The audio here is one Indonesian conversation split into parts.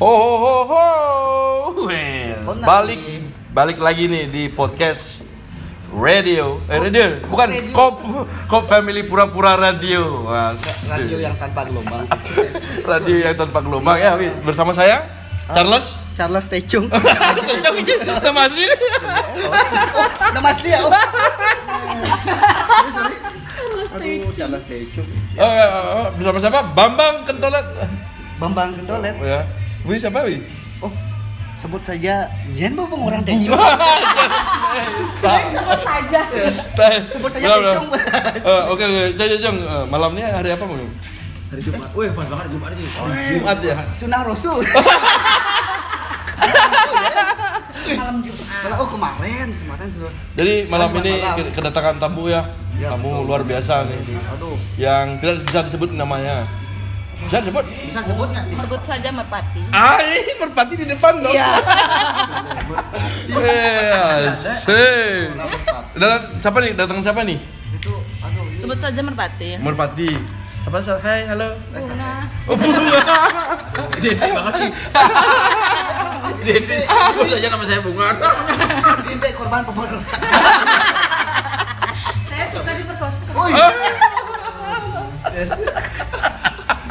Ho ho ho. Wes, balik balik lagi nih di podcast radio. Eh radio, bukan kop kop family pura-pura radio. Was. radio yang tanpa gelombang radio yang tanpa gelombang ya bersama saya Charles. Charles Tecung Cocok ini nama asli. nama asli ya oh. aduh Charles Tecung Oh, oh, oh, bersama siapa? Bambang Kentolet. Bambang Kentolet Oh, ya. Wi siapa Wi? oh sebut saja Jen Bambang orang Tecung Sebut saja. sebut saja. Tecung Eh, Oke, oke, Jeng, Eh, malamnya hari apa, Bang? Hari Jumat. Wih, pas banget Jumat sih. Jumat ya. Sunnah Rasul Malam Jumat. Malah, oh kemarin kemarin sudah Jadi malam ini malam. ke- kedatangan tamu ya. Ya, tamu betul. luar biasa nih. aduh Yang tidak bisa disebut namanya. Bisa disebut? bisa sebut nggak Sebut saja Merpati. Ai, merpati di depan dong. Iya. Iya, sih. Datang siapa nih? Datang siapa nih? itu aduh Sebut saja Merpati. Merpati. Siapa sih? Hai, halo. Bunga. Oh, bunga. Identik banget sih. Identik. Itu aja nama saya Bunga. Dinde korban pemeriksaan Saya suka diperkosa. Woi. Ah.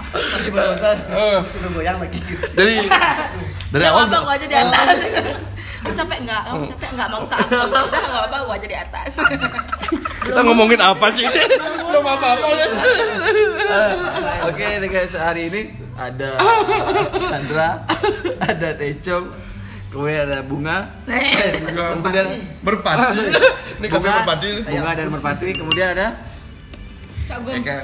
Masih. Eh, Sudah goyang lagi. Dari dari Gak awal apa gua aja di atas. Kamu capek nggak? Kamu capek nggak maksa aku? Udah nggak apa gua aja di atas. kita ngomongin apa sih ini? Belum apa-apa. Oke, nih guys, hari ini ada Chandra, ada Tecong, kemudian ada Bunga, kemudian Merpati. Ini Bunga, merpati. Bunga dan Merpati, kemudian ada Cagum. Eka.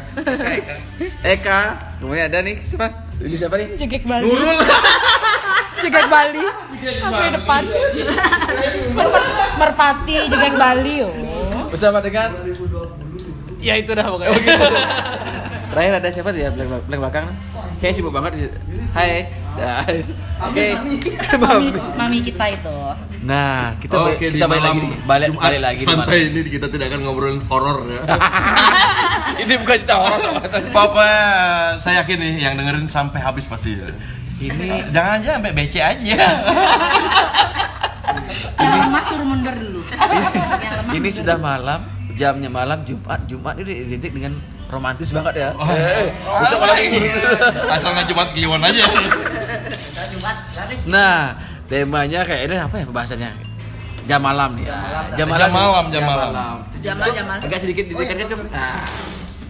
Eka, kemudian ada nih siapa? Ini siapa nih? Jegek Bali. Nurul. Jegek Bali. Sampai depan. Merpati Jegek Bali. Oh. Bersama dengan Ya itu dah pokoknya. Terakhir ada siapa tuh ya belakang, belakang belakang? Kayak sibuk banget. di situ. Hai. Guys. Oke. Mami, mami kita itu. Nah, kita balik, Oke, di kita balik malam lagi balik Jumat balik lagi santai ini kita tidak akan ngobrolin horor ya. Ini bukan cerita horor sama Pokoknya saya yakin nih yang dengerin sampai habis pasti. Ini Jangan aja sampai BC aja. Yang lemah suruh mundur dulu. Yang lemah ini sudah malam, jamnya malam Jumat. Jumat ini identik dengan romantis banget ya. Oh. Eh, besok malam Asal nggak Jumat Kliwon aja. Nah, temanya kayak ini apa ya pembahasannya? Jam malam nih. ya. Jam malam. Jam malam, jam malam. Jamal, Cuk, Jamal. Agak sedikit ditekankan cuma. Nah,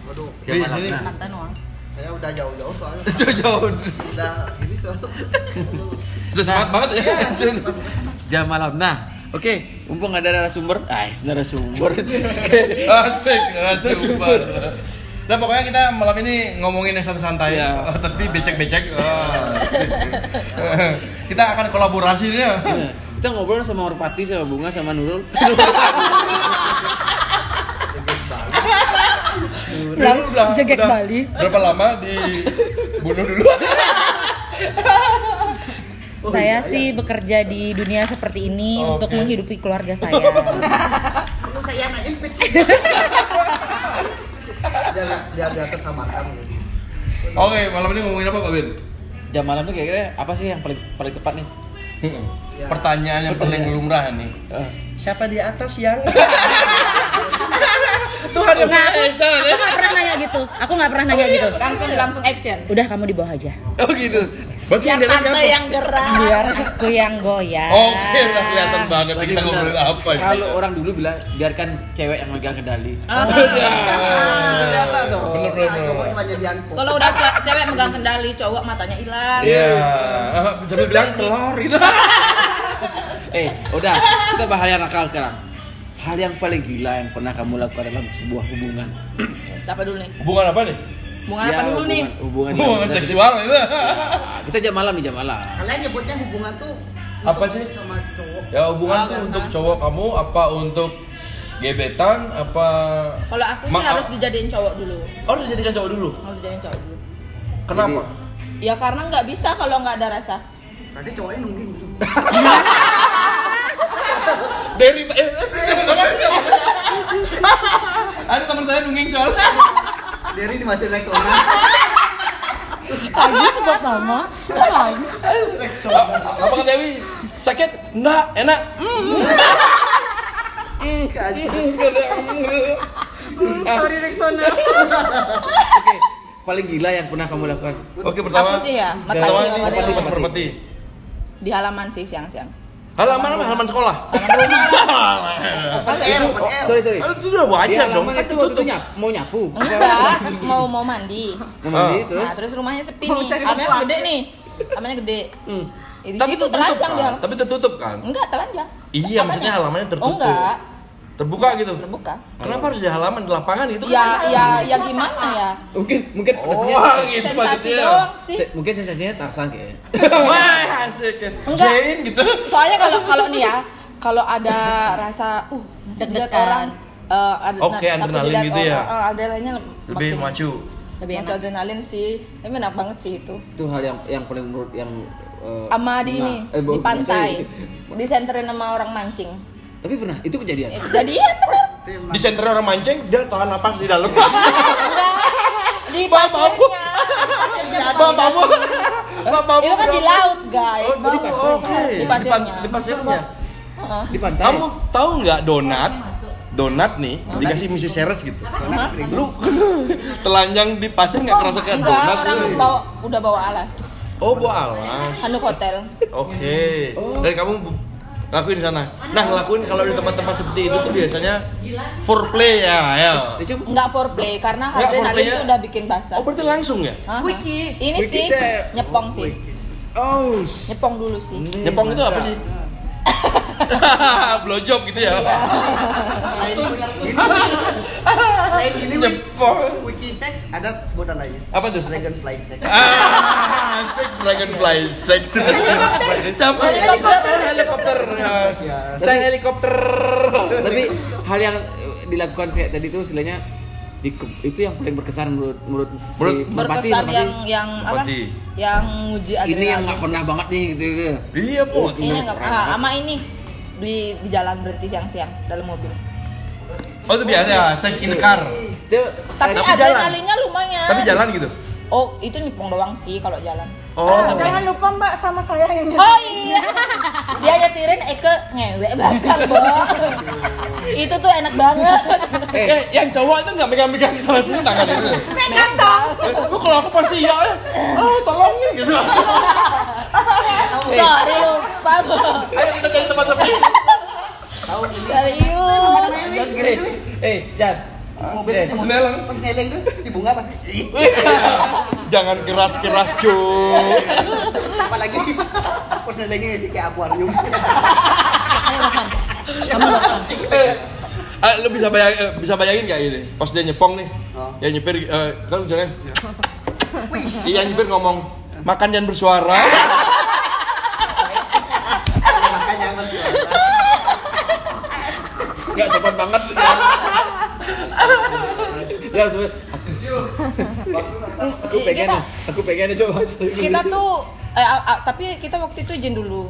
Waduh, jam malam. Nah, Mantan uang. saya udah jauh-jauh soalnya. jauh. Udah ini soalnya. Sudah semangat banget ya. Jam malam. Nah, oke, mumpung ada narasumber. Ah, narasumber. Asik, asik. super. Nah pokoknya kita malam ini ngomongin yang santai-santai ya, Oh, tapi becek-becek. Oh, kita akan kolaborasi ya. Kita ngobrol sama Merpati, sama Bunga, sama Nurul. Dulu udah, udah Bali. Berapa lama dibunuh dulu? Saya sih bekerja di dunia seperti ini Oh, untuk oke. menghidupi keluarga saya. Lu saya biar tersamarkan gitu. Oke, malam ini ngomongin apa Pak Bin? Jam malam tuh kira-kira apa sih yang paling paling tepat nih? Ya. Pertanyaan yang paling lumrah nih. Eh, Siapa di atas yang? Tuhan yang aku, aku nggak pernah nanya gitu. Aku nggak pernah nanya gitu. langsung langsung action Udah kamu di bawah aja. Oh gitu. Berarti yang yang di atas tante siapa? yang gerak Biar aku yang goyang. Oke, udah kelihatan banget Lagi kita benar. ngobrolin apa ini. Kalau orang dulu bilang biarkan cewek yang megang kendali. Ah, Ternyata dong. Bener bener jadi kalau udah ce- cewek megang kendali cowok matanya hilang Iya, Ah, sambil bilang telur gitu. Eh, udah. Kita bahas yang nakal sekarang. Hal yang paling gila yang pernah kamu lakukan dalam sebuah hubungan. siapa dulu nih Hubungan apa nih? Hubungan Ya, apa dulu nih hubungan- Hubungan, yang- Hubungan seksual itu. Nah, Kita jam malam nih jam malam. Kalian nyebutnya hubungan tuh Apa sih? sama cowok? Ya hubungan Oh, tuh karena- untuk cowok kamu apa untuk gebetan apa kalau aku sih Ma- harus dijadiin cowok dulu Oh, dijadikan cowok dulu. harus dijadiin cowok dulu Kenapa? ya karena nggak bisa kalau nggak ada rasa Berarti cowoknya nungging gitu. Dari eh, eh, ada teman saya nungging soalnya. Dari di masih Rexona. Lagi sebut nama. Lagi. Apa kata Dewi? Sakit? Enggak, enak. Sorry Rexona. Oke, paling gila yang pernah kamu lakukan. Oke, pertama. Aku sih ya, merpati, Pertama merpati. Di halaman sih siang-siang. Halaman apa? Halaman sekolah. Itu, oh, sorry sorry. Itu udah wajar dong. halaman Kan itu waktu itu nyap, mau nyapu. Enggak, mau mau mandi. Mau mandi Ah. terus. Nah, terus rumahnya sepi Mau nih. cari Halamannya gede nih. Halamannya gede. Ya, di Tapi situ tertutup dia. kan? Tapi tertutup kan? Enggak, telanjang. Iya, maksudnya halamannya tertutup. Oh enggak, Terbuka gitu. terbuka. Kenapa harus di halaman di lapangan itu Ya, kan? ya, ya gimana ya? Mungkin mungkin Oh, rasanya- gitu Sensasi doang sih. se- mungkin sensasinya Tarsan kayaknya. Wah, asik. Jane gitu. Soalnya kalau kalau nih ya, kalau ada rasa uh deg-degan ada Oke, nah, adrenalin gitu ya? orang, eh, adrenalinnya Lebih makin- maju. lebih enak adrenalin sih tapi enak banget sih itu Itu hal yang yang paling menurut yang eh, sama di ini Eh, di pantai sorry. disenterin sama orang mancing Tapi pernah itu kejadian. Eh, jadian bener Di center orang mancing, dia tahan napas di dalam. enggak di pasirnya Pasirnya Bapakmu. Bapakmu. itu kan di laut guys Oh, di pasir. Oke. Di Di pasirnya. Di pasirnya. Di pantai. Kamu tahu nggak donat? Donat nih dikasih misi seres gitu. Lu telanjang di pasir nggak kerasa kayak enggak donat? orang gitu? bawa udah bawa alas Oh, bawa alas. handuk hotel Oke. Dan kamu bu- lakuin di sana. Nah, ngelakuin kalau di tempat-tempat seperti itu tuh biasanya foreplay ya, ya. Enggak foreplay karena adrenalin itu udah bikin basah Oh, berarti langsung ya? Quickie. ini sih nyepong sih Oh. nyepong dulu sih Nyepong itu apa sih? Blowjob gitu ya. Selain ini wiki, sex ada sebutan lainnya. Apa tuh? Dragonfly sex. Ah, sex dragonfly sex. Capek helikopter, helikopter. Ya. Stand helikopter. Tapi hal yang dilakukan kayak tadi itu istilahnya di, itu yang paling berkesan menurut menurut, si Merpati, berkesan Merpati. yang yang apa Merpati. yang nguji adrenalin ini yang nggak pernah banget nih gitu, gitu. Iya, Bu. ini nggak ah, sama ini di di jalan berhenti siang-siang dalam mobil Oh, itu biasa, sex in the car. Itu tapi Tapi jalan. adrenalinnya lumayan Tapi jalan gitu. oh itu nyepong doang sih kalau jalan Oh. Jangan lupa Mbak sama saya yang Oh iya, dia nyetirin Eke ngewek belakang, Bo. itu tuh enak banget. Eh, yang cowok itu nggak megang-megang sana sini tangan itu. Megang dong. Lu kalau aku pasti ya, eh, oh tolongin gitu. Sorry lupa. Ayo kita cari tempat sepi. Serius. gini. Eh, Jan. Mobil Eh, Senelang. pas neleng tuh si bunga pasti. Jangan keras-keras, cuy. Apalagi pas nelengnya sih kayak akuarium. Eh, lu bisa bayang, eh, bisa bayangin gak ini? Pas dia nyepong nih, Oh. ya nyepir, eh, kan jangan. Iya nyepir ngomong, makan jangan bersuara. Makanya masih Enggak sopan banget. ya. Aku pengen, Kita- aku pengen coba. Kita tuh eh, a- a- tapi kita waktu itu izin dulu.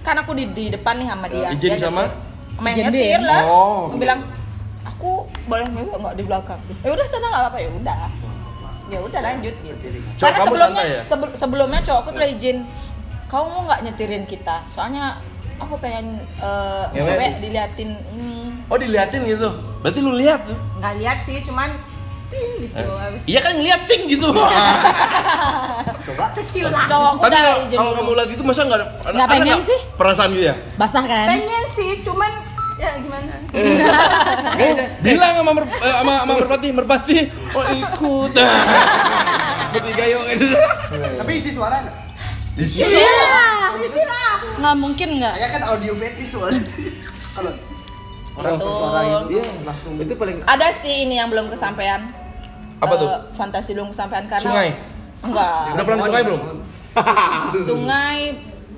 Kan aku di, di depan nih sama dia. Izin Dia sama? main nyetir dia. lah. Oh. Aku bilang, aku boleh nyewa nggak di belakang? Ya udah sana nggak apa-apa ya udah. Ya udah lanjut gitu. Cowok Karena sebelumnya ya? sebel- sebelumnya cowokku tuh udah izin. Kamu mau nggak nyetirin kita? Soalnya aku pengen eh Cewek diliatin ini. Oh diliatin gitu. Berarti lu lihat tuh. Nggak lihat sih, cuman ting gitu. Habis Iya kan ngeliat ting gitu. sekilas. Cowokku Tapi kalau kamu lihat itu masa nggak ada, Nggak pengen nggak sih? Perasaan gitu ya? Basah kan? Pengen sih, cuman ya gimana? Bilang sama mer, eh, sama, sama merpati, merpati, oh ikut. Bertiga yuk gitu. Tapi isi suara enggak? Iya, isi lah. Nggak mungkin nggak? Saya kan audio fetish soalnya. Kalau orang bersuara itu Iya, langsung itu paling Ada sih ini yang belum kesampaian. Apa Eh, tuh? Fantasi belum kesampaian karena Sungai? Enggak. Udah pernah di sungai belum? Sungai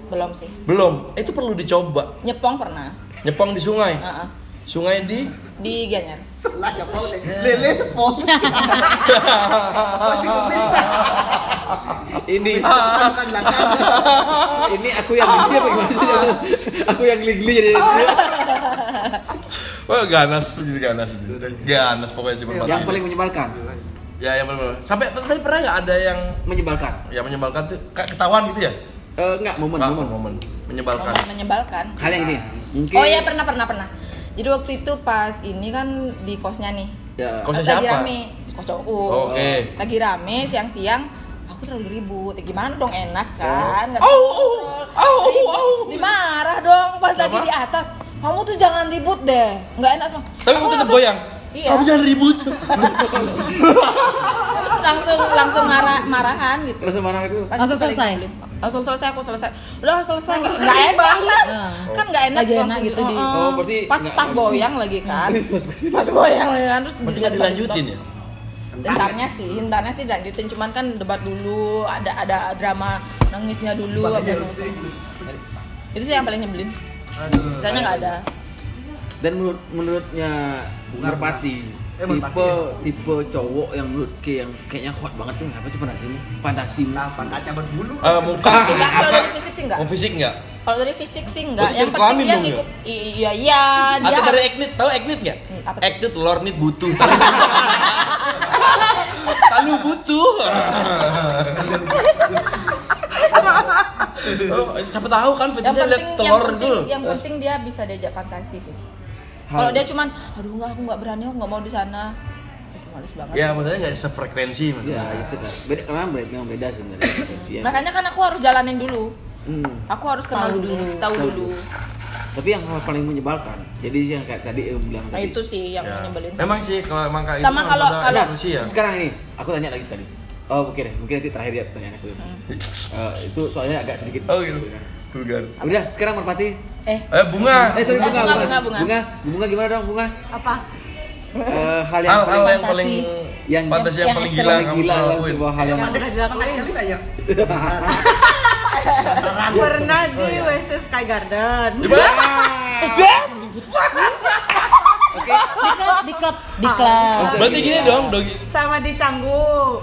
belum sih. Belum. Itu perlu dicoba. Nyepong pernah. Nyepong di sungai. Heeh. Sungai di Di Gianyar. selah ya. Lele sepong. Masih bisa. ini ini aku yang geli apa gimana sih? Aku yang geli-geli jadi. Oh, ganas jadi ganas. Ganas pokoknya si merpati. Yang paling menyebalkan. Ya yang benar. Sampai tadi pernah nggak ada yang menyebalkan. ya menyebalkan tuh kayak ketahuan gitu ya? Eh enggak, momen, Ah, momen. momen menyebalkan. Momen menyebalkan. Hal yang ini. Mungkin Oh iya pernah pernah pernah. Jadi waktu itu pas ini kan di kosnya nih. Ya. Kosnya Lagi siapa? rame, kos cowokku. Oke. Lagi rame siang-siang. Aku terlalu ribut. Ya gimana dong enak kan? Nggak Oh, oh, kontrol. oh, Di- oh. Dimarah dong pas lagi Sama? di atas. Kamu tuh jangan ribut deh. Nggak enak sama. Tapi Aku kamu tetap langsung- goyang. Iya. Kamu jangan ribut. langsung langsung marah marahan gitu. Terus marah itu. Pas Langsung selesai? Langsung selesai aku selesai. Udah selesai nggak enak kan? Kan nggak enak Lagi enak langsung gitu di- Heeh. Oh, berarti pas pas goyang lagi kan. Pas goyang lagi kan terus Berarti nggak dilanjutin ya? Hintarnya sih, hintarnya sih dilanjutin cuman kan debat dulu, ada ada drama nangisnya dulu apa gitu. Itu sih yang paling nyebelin. Misalnya nggak ada. Dan menurut menurutnya Merpati Eh, tipe Merpati tipe cowok yang menurut ke yang kayaknya hot banget tuh apa sih fantasimu? Fantasimu. Nah, pantatnya berbulu. Eh, muka Enggak, kalau dari fisik sih enggak. Oh, fisik enggak? Kalau dari fisik sih enggak. Berarti Yang penting dia ya? ngikut iya iya dia Atau dari eknit, tahu eknit nggak? Hmm? Eknit telur nit butuh. Lalu butuh. oh, siapa tahu kan fetishnya lihat telur penting, itu. yang penting dia bisa diajak fantasi sih. Kalau dia cuman aduh enggak aku enggak berani aku enggak mau di sana. Males banget. Ya, maksudnya nggak sefrekuensi Ya, maksudnya. itu kan. Beda karena beda memang beda sebenarnya frekuensinya. Makanya kan aku harus jalanin dulu. Hmm. Aku harus kenal Tahu dulu, dulu. tahu Tahu dulu. Tapi yang paling menyebalkan. Jadi yang kayak tadi yang bilang Nah tadi. itu sih yang Ya. nyebelin. Memang sih kalau emang kayak Sama itu kalau- kalau- evolusi ya. Sekarang ini, aku tanya lagi sekali. Oh, oke deh. Mungkin nanti terakhir ya pertanyaan aku. Eh, itu soalnya agak sedikit. Oh gitu. Vulgar. Udah, sekarang Merpati. Eh, Eh bunga. Eh, sorry, bunga, Bunga, bunga, bunga, bunga. bunga, bunga gimana dong, bunga? Apa? Eh, hal yang Hal-hal paling yang paling Yang- fantasi yang, yang paling gila paling kamu gila lakuin. sebuah hal yang dilakuin. Sekali banyak. Pernah di WC Sky Garden. di klub di klub di klub Berarti gini dong, dogi. Sama di Canggu.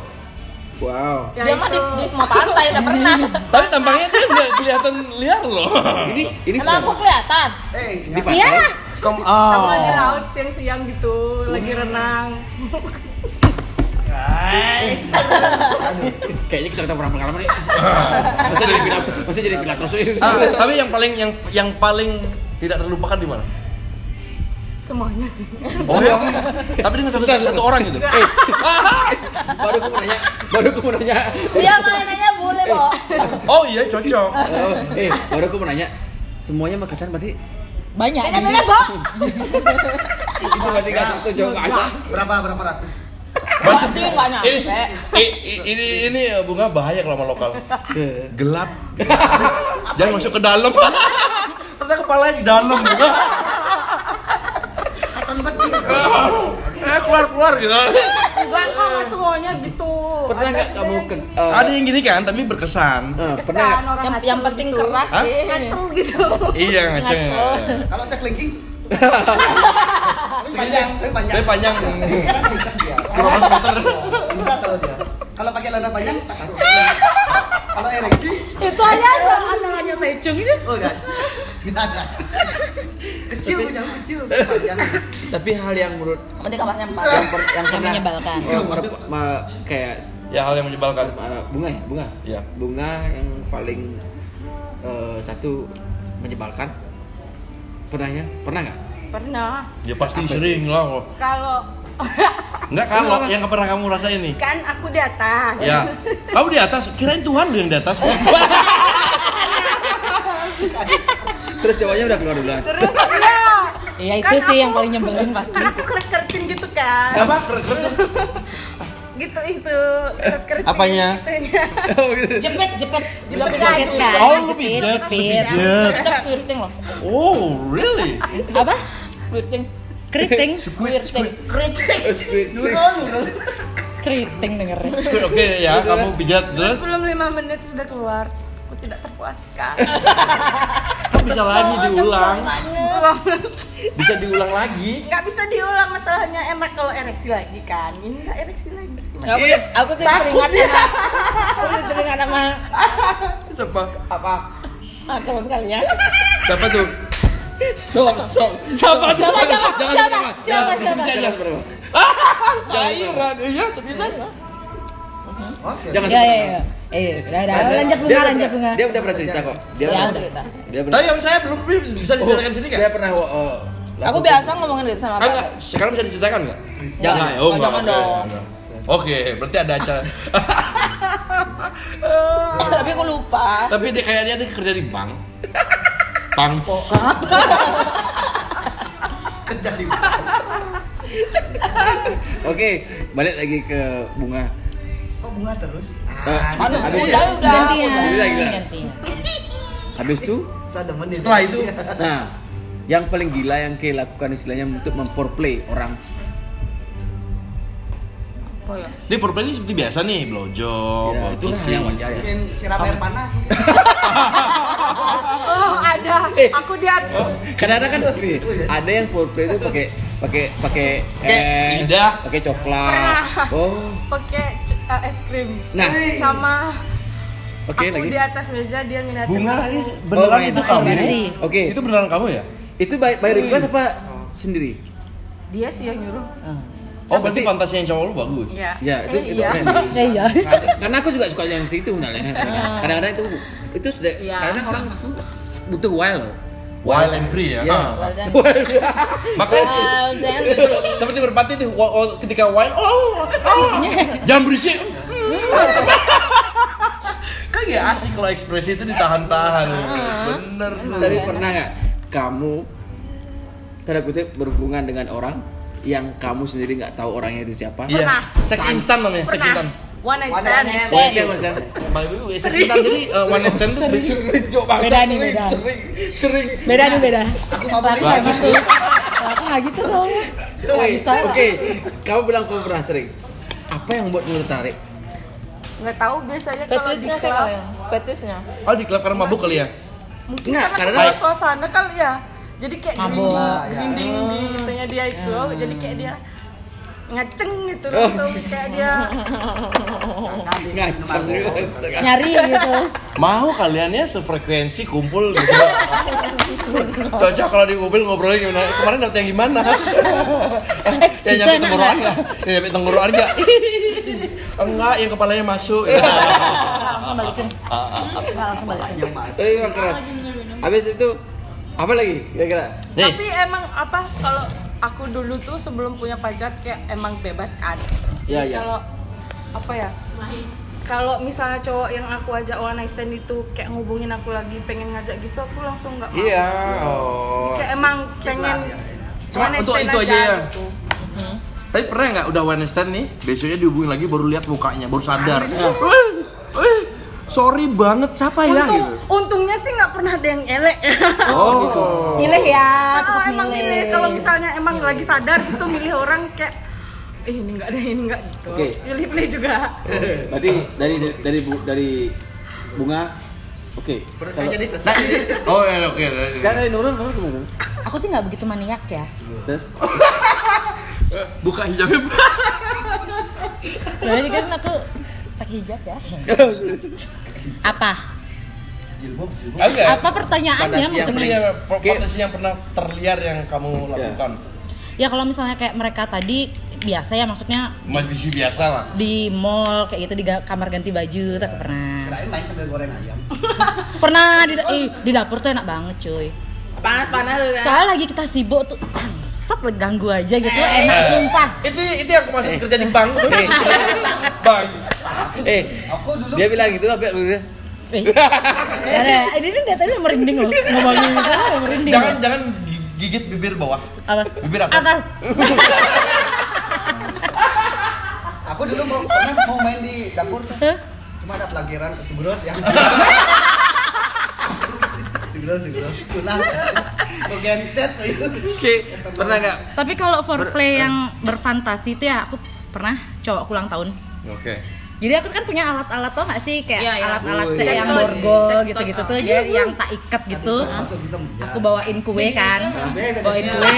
Wow. Yang dia mah di, di semua pantai udah pernah. Tapi tampangnya tuh nggak kelihatan liar loh. Ini ini Emang aku kelihatan? Eh, di ya. pantai. iya Come Sama di laut siang-siang gitu, lagi renang. Kayaknya kita kita pernah pengalaman nih. Masa jadi pindah, masa jadi pindah terus. Ah, tapi yang paling yang yang paling tidak terlupakan di mana? Semuanya sih. Oh ya. Tapi dengan satu, bentar. satu orang gitu. Eh, baru aku nanya, baru aku mau nanya. Dia mainannya boleh kok. Oh iya cocok. Oh, eh, baru aku mau nanya. Semuanya makasan berarti banyak Beda-beda, Bo. itu berarti nggak satu jauh nggak ada. Berapa berapa ratus? Enggak sih, Ini, nyampe. ini ini eh, bunga bahaya kalau sama lokal. Gelap. Jangan masuk ke dalam. Ternyata kepalanya di dalam bunga. Eh keluar keluar gitu. Enggak kok nggak semuanya gitu. Pernah nggak kamu ke yang eh, Ada yang gini kan, tapi berkesan. eh, kesan pernah orang Yang, ngacel yang penting gitu. keras Hah? sih. Ngacel gitu. Iya ngaceng. Kalau saya kelingking tapi panjang, panjang. Panjang. Bisa kalau dia. Kalau pakai celana panjang. Kalau ereksi, Itu aja asalnya tecung itu. oh enggak. Enggak ada. Kecil punya kecil, tapi panjang. Tapi hal yang menurut Penting kamarnya empat. yang per, yang yang menyebalkan oh, mer- ma- kayak Ya hal yang menyebalkan. bunga ya, bunga. Iya. Bunga yang paling eh, satu menyebalkan. Pernahnya? Pernah nggak? Pernah. Ya pasti Apa? sering lah. Kalau Enggak kalau yang pernah kamu rasain nih. kan aku di atas. Ya. Kamu di atas, kirain Tuhan yang di atas. Terus cowoknya udah keluar duluan. Terus ya. iya itu Kan sih yang paling nyebelin pasti Kan aku keret-keretin gitu kan. Apa? Keren-keren. Gitu itu. Keret-keretin Apanya? gitunya. Oh, gitu. Jepit, jepit. Jepit Jepit kan Oh, lu jepit. pijat. Kita squirting loh. Oh, really? apa Squirting. keriting. Squid. keriting dengernya Oke ya, kamu pijat terus Belum lima menit sudah keluar. Aku tidak terpuaskan. Bisa lagi diulang. Bisa diulang lagi. Nggak bisa diulang masalahnya enak kalau ereksi lagi kan. Ini nggak ereksi lagi. Aku, aku tuh teringat sama aku tuh teringat sama Siapa? Apa? makanan kalian. Siapa tuh? Sok, sok. Siapa? Siapa, siapa, Jangan siapa, pertama. siapa, siapa? Jangan pertama. Cairan, iya ternyata. Oh, siap. Jangan Ya sebut ya nama. ya. Eh, udah udah Dia- lanjut bunga dia udah lanjut bunga. Dia udah pernah cerita kok. Dia Ya pernah udah. Dia pernah. Tapi yang saya belum bisa diceritakan sini Saya nggak? pernah oh, oh, Aku biasa ngomongin gitu sama Ah, Pak. enggak, sekarang bisa diceritakan nggak? Jangan. Oh, Oh, enggak, jangan oke, dong. enggak. Oke, berarti ada acara. Tapi aku lupa. Tapi dia kayak dia tuh kerja di bank. Bangsat. Kerja di Oke, balik lagi ke bunga. Kok bunga terus? Eh, Aduh, habis udah, ya? udah. Gantian. Gila, gila. Gantian. Habis itu. Setelah itu, nah, yang paling gila yang Kay lakukan istilahnya untuk memforeplay orang. ini foreplay ini seperti biasa nih, blowjob, Ya, itu kissing. yang wajar ya. Siram air panas. Oh ada. Eh. Aku dia Kadang-kadang kan gini, ada yang foreplay itu pakai pakai pakai Pakai es, lidah. pakai coklat. Oh, pakai eh, es krim. Nah. sama oke aku lagi. di atas meja dia ngeliatin. Bunga ini Oh, beneran main itu kamu? Oke. Itu beneran kamu ya? Itu by, by request apa sendiri? Dia sih yang nyuruh. Oh, berarti fantasi yang cowok lu bagus. Ya. Ya, itu Eh, itu iya. keren. Eh, iya. Karena- Karena aku juga suka yang itu sebenarnya. Kadang-kadang itu itu sudah Iya. karena orang butuh wild loh. Wild and free ya. Ah. Done. Makanya done. seperti berpati wa- ketika wild oh, oh jangan berisik kan gak asik kalau ekspresi itu ditahan-tahan bener tuh Tapi pernah nggak kamu tanda kutip berhubungan dengan orang yang kamu sendiri nggak tahu orangnya itu siapa? iya seks instan namanya seks instan. One night One stand. night Oh, stand. iya, macam. By the way, seks instan jadi uh, one night stand tuh basic Beda nih, beda. Sering, sering. Beda nih beda. Aku nggak gitu. Laki nggak gitu soalnya. Nggak Oke, kamu bilang kamu pernah sering. Apa yang membuat kamu tertarik? Nggak tahu biasanya kalau di klub. kalian. Fetisnya. oh di klub karena mabuk kali ya Mungkin Nggak, karena karena- suasana kali ya. Jadi kayak Mabuk. grinding, grinding di itunya dia itu. Jadi kayak dia ngaceng gitu Oh, langsung kayak dia. Ngaceng. Nyari gitu. mau kalian ya sefrekuensi kumpul gitu. Cocok kalau di mobil ngobrolnya gimana? Kemarin dapet yang gimana ya nyampe tenggorokan nggak? Ya nyampe tenggorokan nggak? Enggak yang kepalanya masuk. Langsung balikin. Nggak, langsung balikin. Tapi emang keren. Habis itu apa lagi kira-kira? tapi emang apa kalau aku dulu tuh sebelum punya pacar kayak emang bebas kan Iya, iya. kalau apa ya kalau misalnya cowok yang aku ajak one night stand itu kayak ngubungin aku lagi pengen ngajak gitu aku langsung nggak mau iya oh kayak emang pengen Cuma one night untuk stand itu aja ya? gitu. Tapi pernah nggak udah one night stand nih, besoknya dihubungin lagi baru lihat mukanya, baru sadar. Iya. Eh, eh, sorry banget siapa ya Untung, gitu. untungnya sih nggak pernah ada yang elek Oh, gitu. Milih ya, Ah, tetap emang milih kalau misalnya emang lagi sadar gitu milih orang kayak eh ini nggak ada ini nggak gitu Oke. pilih-pilih juga Berarti dari dari dari, bu- dari bunga Oke. Perut saya jadi Nah, sesak. oh ya oke. Kan dari Nurul, Nurul gimana? Aku sih nggak begitu maniak ya. Terus? Buka hijabnya. Berarti kan aku pakai hijab ya. Apa? Oke. Apa pertanyaannya Fantasi yang maksudnya? Iya, Oke. potensi yang pernah terliar yang kamu lakukan. Ya kalau misalnya kayak mereka tadi biasa ya maksudnya Masih biasa lah. di mall kayak gitu di kamar ganti baju tuh aku pernah. Kirain main sambil goreng ayam. Pernah di, eh, di dapur tuh enak banget cuy. Panas-panas tuh kan. Soalnya lagi kita sibuk tuh, set ganggu aja gitu, enak sumpah. Itu itu yang aku masih kerja di bank. Bang. Eh, Aku dulu dia bilang gitu apa dia? Eh, ini kan dari tadi merinding loh, ngomongin itu merinding. Jangan jangan gigit bibir bawah. apa? Bibir atas. Apa? aku dulu mau mau main di dapur tuh. Cuma ada pelagiran sugrot yang Mau genset itu. Oke, pernah nggak? Tapi kalau foreplay yang berfantasi itu ya aku pernah cowok ulang tahun. Oke. Jadi aku kan punya alat-alat tau gak sih kayak Iya, iya. alat-alat Oh, seks iya. yang Sex toys. borgol gitu-gitu tuh, jadi yang tak ikat gitu. Ya. Aku bawain kue kan, bawain kue.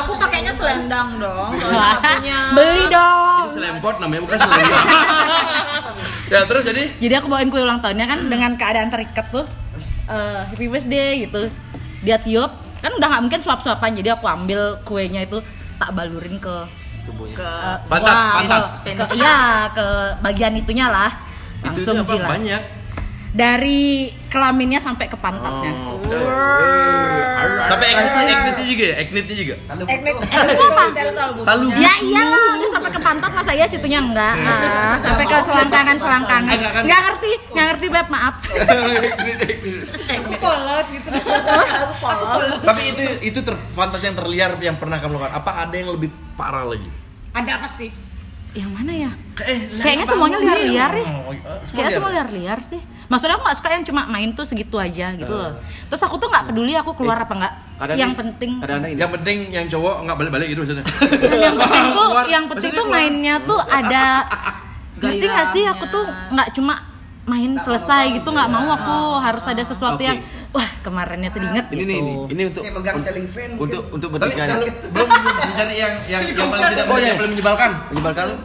Aku pakainya selendang dong. Nggak punya. Beli dong. Ini selempot namanya bukan selempot. ya terus jadi Jadi aku bawain kue ulang tahunnya kan dengan keadaan terikat tuh eh, happy birthday gitu. Dia tiup, kan udah nggak mungkin suap-suapan jadi aku ambil kuenya itu tak balurin ke tubuhnya. ke Pantat, wah, pantat. ke, ke- iya ke bagian itunya lah Itu langsung apa jilat banyak. Dari kelaminnya sampai ke pantatnya Oh, Sampai eknitnya, eknitnya juga ya? Eknitnya juga. Eknik itu apa? Talu Ya iyalah, udah sampai ke pantat masa iya situnya enggak. Ah, sampai ke selangkangan selangkangan. Enggak kan? Enggak ngerti, enggak ngerti beb, maaf. Aku polos gitu. Aku polos. Tapi itu itu ter, fantasi yang terliar yang pernah kamu lakukan. Apa ada yang lebih parah lagi? Ada pasti. Yang mana ya? Eh, Kayaknya semuanya liar-liar ya. Oh, Kayaknya semua liar-liar sih. Maksudnya aku gak suka yang cuma main tuh segitu aja gitu loh. Terus aku tuh nggak peduli aku keluar apa enggak. Yang nih- penting. Yang penting yang cowok nggak balik-balik itu maksudnya. yang penting tuh Keluar- yang penting maksudnya tuh keluar- mainnya tuh ada ngerti gak sih aku tuh nggak cuma main selesai gitu nggak mau aku harus ada sesuatu Oke. yang wah kemarinnya tuh diinget Ini gitu nih, ini, ini untuk Kayak megang ceiling fan untuk mungkin. untuk Tapi bertiga belum mencari yang yang yang paling tidak Oh, iya. yang paling menyebalkan. Menyebalkan lu?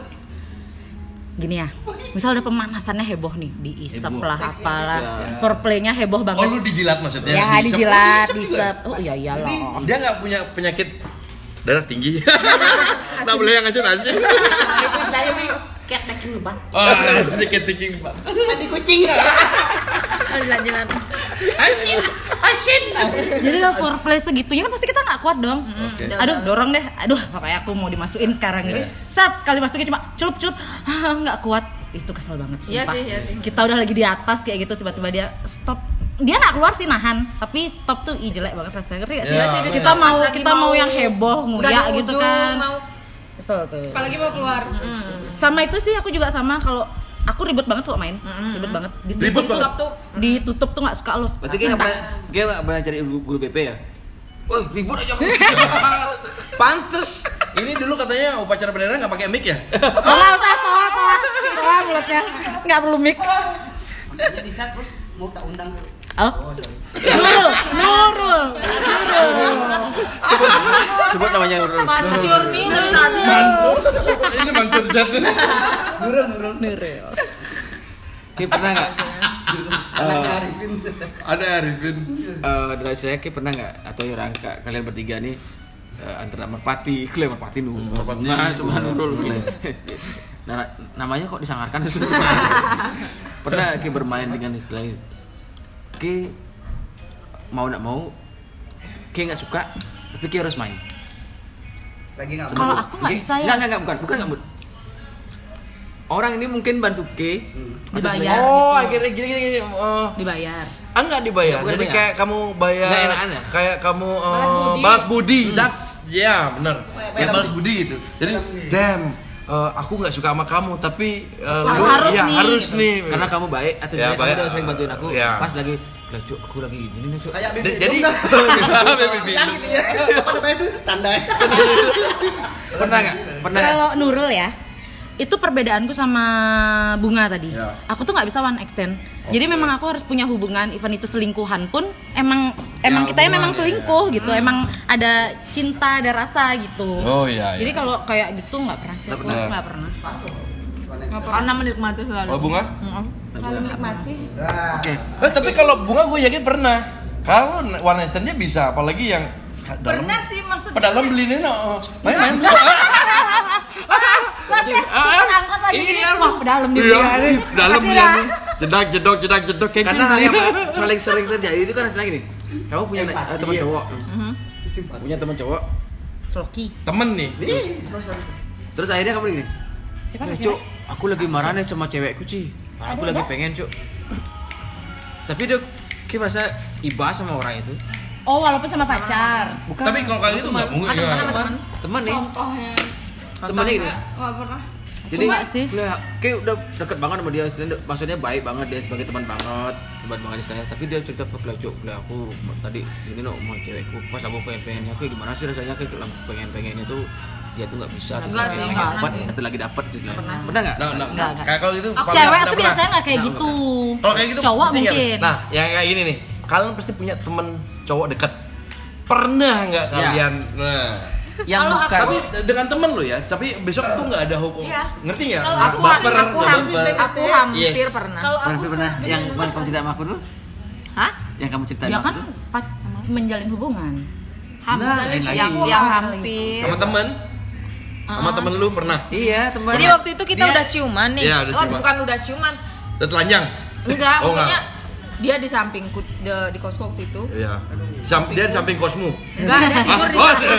gini ya misal udah pemanasannya heboh nih diisep Heboh. lah apalah Ya. foreplaynya heboh Oh banget lu dijilat maksudnya? ya Diisep. dijilat Oh, diisep oh iya iyalah Dia nggak punya penyakit darah tinggi. Nggak boleh yang ngasih nasi. saya kayak teking lebat Oh, sedikit tinggi pak. Mati kucing. jilat-jilat asin asin. Jadi kalau foreplay segitunya kan pasti kita nggak kuat dong. Oke. aduh dorong deh. Aduh makanya aku mau dimasukin sekarang nih saat sekali masukin cuma celup celup. Ah, nggak kuat. Itu kesel banget Iya sih, iya sih. kita udah lagi di atas kayak gitu tiba-tiba dia stop. Dia nggak keluar sih nahan. Tapi stop tuh ih jelek banget rasanya. Ngerti gak sih? Iya, sih, kita pas mau kita mau mau- yang heboh Udah nguyak gitu ujung, kan. mau- kesel tuh. Apalagi mau keluar. sama itu sih aku juga sama kalau aku ribet banget kalau main ribet banget ditutup Ribet tuh banget? tuh ditutup tuh nggak suka lo Berarti kayak nggak pernah, kayak nggak pernah cari guru, guru BP ya? Woi, ribut aja. Pantes. Ini dulu katanya upacara bendera nggak pakai mic ya? Oh, nggak usah toa toa toa mulutnya nggak perlu mic Jadi di saat terus mau tak undang ke oh Nurul Nurul Sebut namanya Nurul. Mansur nih Ini mancur zat. Nurul Nurul Nurul Kayak pernah nggak? Anaknya Arifin. Ada Arifin. Eh, dari saya kayak pernah nggak? Atau orang ka- kalian bertiga nih eh, antara Merpati, kalian Merpati Nurul, nah, semua Nurul. Nah, namanya kok disangarkan itu? pernah kayak bermain dengan istilah ini? Kayak mau nggak mau, kayak nggak suka, tapi kayak harus main. Lagi nggak Kalau aku nggak bisa ya. Nggak, nggak, bukan, bukan nggak mood. Orang ini mungkin bantu K, Dibayar. Oh, gitu. akhirnya gini gini gini. Oh, dibayar ah nggak dibayar. Bukan Jadi bayar. kayak kamu bayar Nggak enakan ya? kayak kamu eh, Balas budi. balas budi. That's ya benar. Kayak balas budi itu. Jadi damn eh, aku nggak suka sama kamu tapi Aku lu- harus iya, nih. harus nih. karena kamu baik atau Ya, jelek, kamu baik. udah sering bantuin aku. Ya. Pas lagi, lah cuk, aku lagi gini nih cuk. Kayak bibir jadi Baby Yang gitu ya. Apa namanya itu? Tanda. Pernah nggak? Pernah kalau Nurul ya itu perbedaanku sama bunga tadi Ya. aku tuh nggak bisa one extend jadi memang aku harus punya hubungan even itu selingkuhan pun emang emang Ya, kita hubungan, memang ya, selingkuh gitu emang ada cinta ada rasa gitu Oh iya. jadi kalau kayak gitu nggak pernah sih nggak pernah Karena menikmati selalu Oh bunga? Kalau menikmati. Nah, Oke. Eh, tapi kalau bunga gue yakin pernah. Kalau night stand-nya bisa, apalagi yang dalam, Pernah sih maksudnya Pedalam beli nih, no. main main beli. angkat lagi Iya, wah dalam dia Iya, dia. ih, dalam Makasih dia ya. nih. Jedak jedok jedak jedok kayak Karena hal yang paling sering terjadi itu kan hasilnya gini. Kamu punya eh, teman iya. cowok, simpan. punya teman cowok, Sloki Temen nih. Nih, terus akhirnya kamu gini, siapa "Eh, namanya? cuk, aku lagi marah nih sama cewekku ci, aku lagi pengen cuk. Tapi dia kayak merasa iba sama orang itu. oh walaupun sama pacar Bukan. Tapi kalau kayak gitu nggak mungkin. ya. teman, teman nih, Contohnya. temannya gini. Nggak pernah. Jadi Cuma sih. kayak kayak udah deket banget sama dia, maksudnya baik banget dia sebagai teman banget, teman banget istilahnya. Tapi dia cerita ke Cuk, "Bela, aku tadi ini no mau cewekku pas aku pengen pengennya, kayak gimana sih rasanya kayak dalam pengen pengennya tuh dia tuh nggak bisa, Enggak lagi sih, enggak dapat, sih. atau lagi dapat gitu. Pernah nggak? Nah, nah, Enggak, enggak. Kayak kalau gitu paling cewek nggak tuh biasanya nggak kayak Nah, gitu Kalau kayak gitu cowok nggak? mungkin Nah, yang kayak ini nih. Kalian pasti punya temen cowok dekat. Pernah nggak Ya. kalian? Nah. Yang Kalau bukan. Tapi dengan temen lo ya, tapi besok tuh nggak ada hukum. Iya. Ngerti nggak? Kalau aku Baper, aku hampir aku hampir Yes. pernah Kalau Pernah, aku pernah yang kemarin kamu cerita sama aku dulu? hah Yang kamu ceritain ya kan menjalin hubungan Nah, lagi. yang yang hampir Sama temen? Sama temen lu pernah? Iya, teman. Jadi waktu itu kita Dia- udah ciuman nih. Iya, udah oh, ciuman. bukan udah ciuman. Udah telanjang? Enggak, Oh, maksudnya dia di sampingku di, di kosku waktu itu. Iya. Sam- dia di samping kosmu. Enggak, dia tidur di Oh, samping.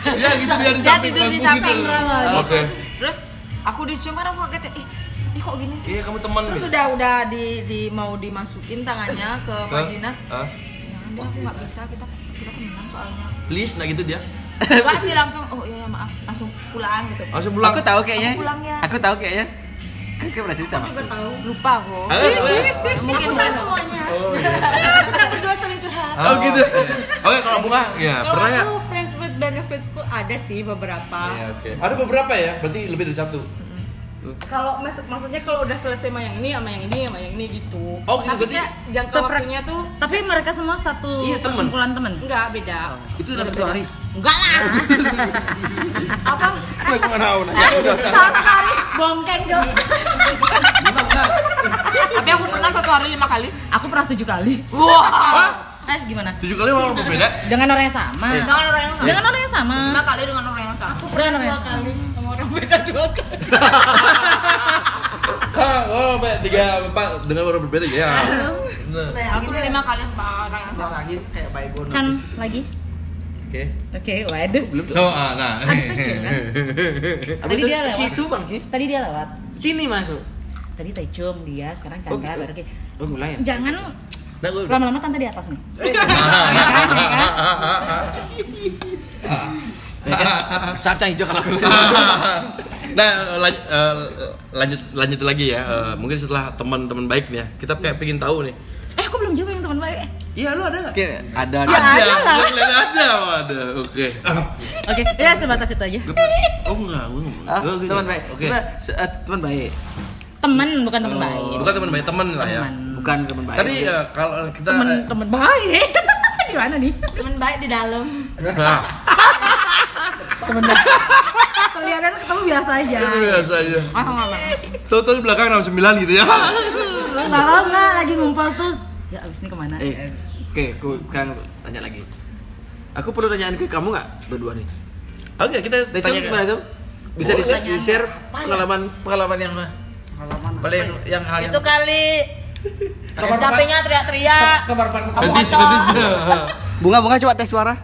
Iya gitu dia di Dia samping tidur di kosmu samping gitu. gitu. Oke. Terus aku dicium kan aku kaget ih, ih kok gini sih? Iya kamu teman Terus gitu. udah di, di mau dimasukin tangannya ke Hah? vagina. Hah? Jangan deh, aku nggak bisa kita kita kemenang soalnya. Please, nah gitu dia. Enggak sih langsung oh iya ya maaf langsung pulang gitu. Langsung pulang. Aku tahu kayaknya. Aku pulang ya. Aku tahu kayaknya. Kayak pernah cerita, Mak. Lupa kok. Ah, Mungkin mungkin semuanya. kita berdua saling curhat Oh gitu. Oke kalau bunga, ya kalau pernah ya? aku friends with benefitsku ada sih beberapa Iya, oke. Ada beberapa ya, berarti lebih dari satu. kalau maksud maksudnya kalau udah selesai sama yang ini sama yang ini sama yang ini gitu Oh, tapi berarti- jangka waktunya tuh Tapi mereka semua satu Iya, temen. kumpulan temen. enggak beda Itu dalam satu hari. Enggak lah. apa Aku nggak tahu nanya. bongkeng dong Tapi aku pernah satu hari lima kali. Aku pernah tujuh kali. Wah. Eh gimana? Tujuh kali malah berbeda. Dengan orang yang sama. Dengan orang yang sama. Dengan orang yang sama. Lima kali dengan orang yang sama. dengan orang dua yang sama. kali sama orang beda dua kali oh, sampai tiga, empat dengan orang berbeda ya. Nah, Aku lima kali sama orang yang sama. Lagi kayak baygon. Kan lagi. Oke. Oke, waduh. So, ah, nah. Tadi dia lewat. Situ, Bang. Tadi dia lewat. Sini masuk. Tadi Taicum dia, sekarang Oh, Chandra gitu. baru Ki. Oh, mulai ya. Jangan Nah, gue lama-lama tante di atas nih. Sabta hijau kalau nah lanjut, lanjut lanjut lagi ya Eh, mungkin setelah teman-teman baik nih ya kita kayak pengen tahu nih Eh, aku belum jawab yang teman baik. Iya lu ada nggak Oke, ada. Ya, ada lah. Lihat ada ada oke Oke, ya sebatas itu aja. oh enggak gue nggak Ah, Gua- gua- teman baik. oke eh, teman baik. Temen bukan teman baik. bukan teman baik teman lah ya Teman. Bukan teman baik. tadi eh, kalau kita Temen temen baik. Di mana nih? teman baik di dalam nah, Temen baik. Kelihatannya ketemu biasa aja. itu biasa aja Ah, enggak, enggak. tuh tuh di belakang 69 gitu ya enggak lagi ngumpul tuh. Ya abis ini ke mana? Eh, oke, aku sekarang tanya lagi. Aku perlu tanyain ke kamu nggak berdua nih? oke kita Nah, tanya gimana Cum? Bisa di, share pengalaman pengalaman yang Halaman. paling yang hal yang Itu kali Kamar sampingnya teriak-teriak. kamar kamu Betis, betis. Bunga-bunga coba tes suara.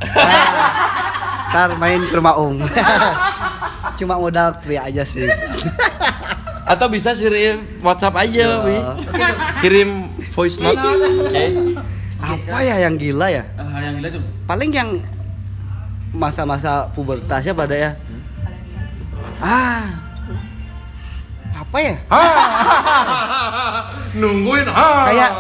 Ntar main ke rumah Om. Cuma modal teriak aja sih. atau bisa kirim WhatsApp aja wi kirim voice note oke Apa ya yang gila ya? Eh, hal yang gila tuh. Paling yang masa-masa pubertasnya pada ya. Ah. Apa ya? nungguin ha Kayak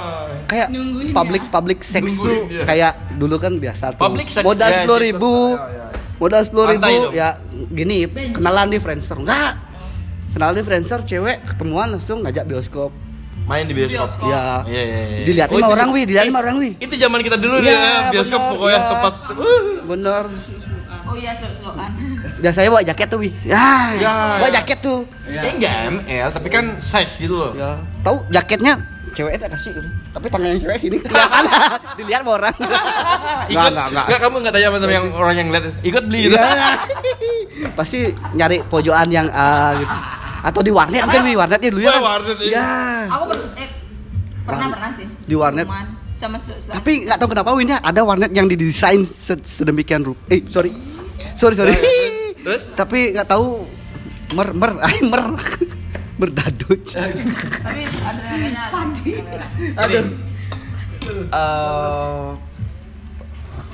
kayak Nungguin public public sex Nungguin, tuh iya. kayak dulu kan biasa tuh. Public sex, modal ya, sepuluh ribu, Ya, ya, ya. modal sepuluh ribu dong. ya gini kenalan di Friendster enggak kenalan di Friendster cewek ketemuan langsung ngajak bioskop main di bioskop Bioskop. ya Iya, iya, iya. dilihatin Oh, sama itu- orang wi dilihatin eh, sama orang wi Itu zaman kita dulu Iya, ya, bioskop bener, pokoknya iya. tempat. bener Oh iya, slow-slowan. biasanya bawa jaket tuh wi ya, Ya. bawa jaket tuh Eh enggak ML, tapi kan size gitu loh. ya tahu jaketnya cewek ada kasih gitu. tapi tangan yang cewek sini kelihatan dilihat sama orang Ikut, enggak, kamu enggak tanya sama yang orang yang lihat, ikut beli gitu. Iya. pasti nyari pojokan yang ah, gitu atau di warnet kan wi warnetnya dulu ya kan? warnet, iya. ya Aku per- eh, pernah pernah sih. Di warnet. Cuman sama tapi nggak tahu kenapa Win ya ada warnet yang didesain se- sedemikian rupa eh sorry sorry sorry Terus? tapi nggak tahu mer mer ay mer berdadut Tapi ada namanya aduh Eh,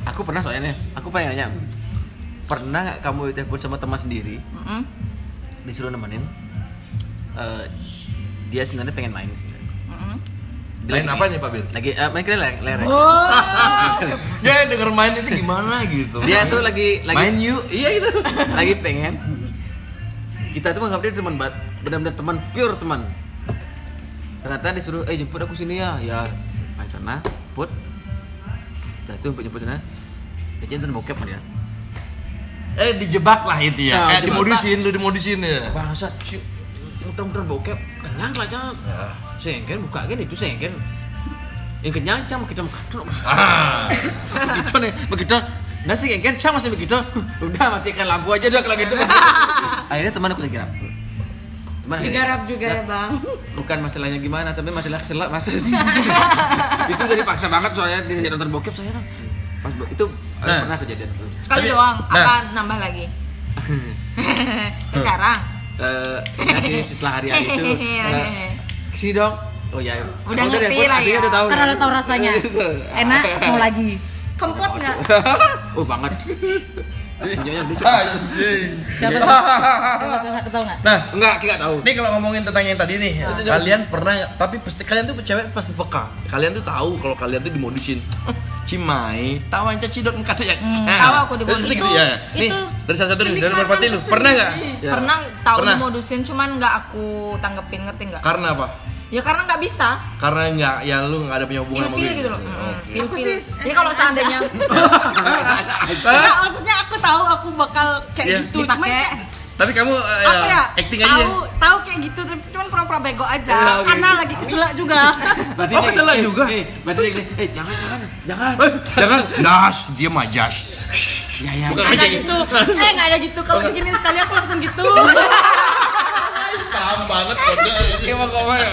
aku pernah soalnya nih, aku pengen nanya. Pernah nggak kamu telepon sama teman sendiri, Mm-mm. disuruh nemenin? Eh, dia sebenarnya pengen main sih. Main lagi apa nih, Pak Bil? Lagi eh, main kelereng, lereng. Ya denger main itu gimana gitu. Dia tuh lagi lagi main yuk. Iya gitu. lagi pengen. Kita tuh menganggap dia teman banget, benar-benar teman pure teman. Ternyata disuruh, eh jemput aku sini ya, ya main sana, put. Kita tuh jemput jemput sana. Dia nonton bokep sama dia. Eh dijebak lah itu ya. Ya, Kayak dimodusin, lu dimodusin ya. bangsat muter-muter bokep kenyang lah jangan sengken buka kan itu sengken yang kenyang cang begitu begitu Ah. begitu nih begitu nasi yang kencang masih begitu udah matikan lampu aja udah kalau gitu. Akhirnya teman aku lagi garap teman digarap juga ya bang. bukan masalahnya gimana tapi masalah keselak masa itu dari paksa banget soalnya di nonton bokep saya tuh. pas bo- itu eh, Nah. pernah kejadian. Sekali Tapi- doang, nah. apa nambah lagi? Sekarang Eh, ingat sih setelah hari-hari itu. Eh, ke sini dong. Oh ya Udah ngerti lah ya. udah tahu Karena udah tahu rasanya. Enak, mau lagi. kempot nggak? Oh banget Tunjuknya Ah, anjing. Siapa tuh? Siapa? Aku tahu nggak? Nah, enggak kita tahu Nih kalau ngomongin tentang yang tadi nih, kalian pernah tapi pasti kalian tuh cewek pasti peka. Kalian tuh tahu kalau kalian tuh dimodusin. Cimai, tawan cacidot engkau ya. tahu aku dimodusin. Gitu ya. Nih, Itu- dari salah satu dari Merpati lu, pernah nggak? Ya. pernah tahu dimodusin cuman nggak aku tanggepin ngerti nggak? Karena apa? Ya karena nggak bisa. Karena nggak, ya lu nggak ada punya hubungan sama Ilfil gue. gitu loh. Oke. Mm-mm. Aku Ilfil. sih- Jadi kalau seandainya Nggak, maksudnya aku tahu aku bakal kayak Iya. gitu cuman Dipakai. kayak Tapi kamu eh, apa ya acting aja. tahu tahu kayak gitu tapi cuman pura-pura bego aja Ya, oke. karena lagi keselak juga Berarti Oh, keselak eh, juga? Eh, berarti eh jangan jangan jangan. Eh, jangan, das, dia majas. Ya ya. Bukan ada kayak gitu eh nggak ada gitu kalau diginiin sekali aku langsung gitu Paham banget kode. Gimana kau ya?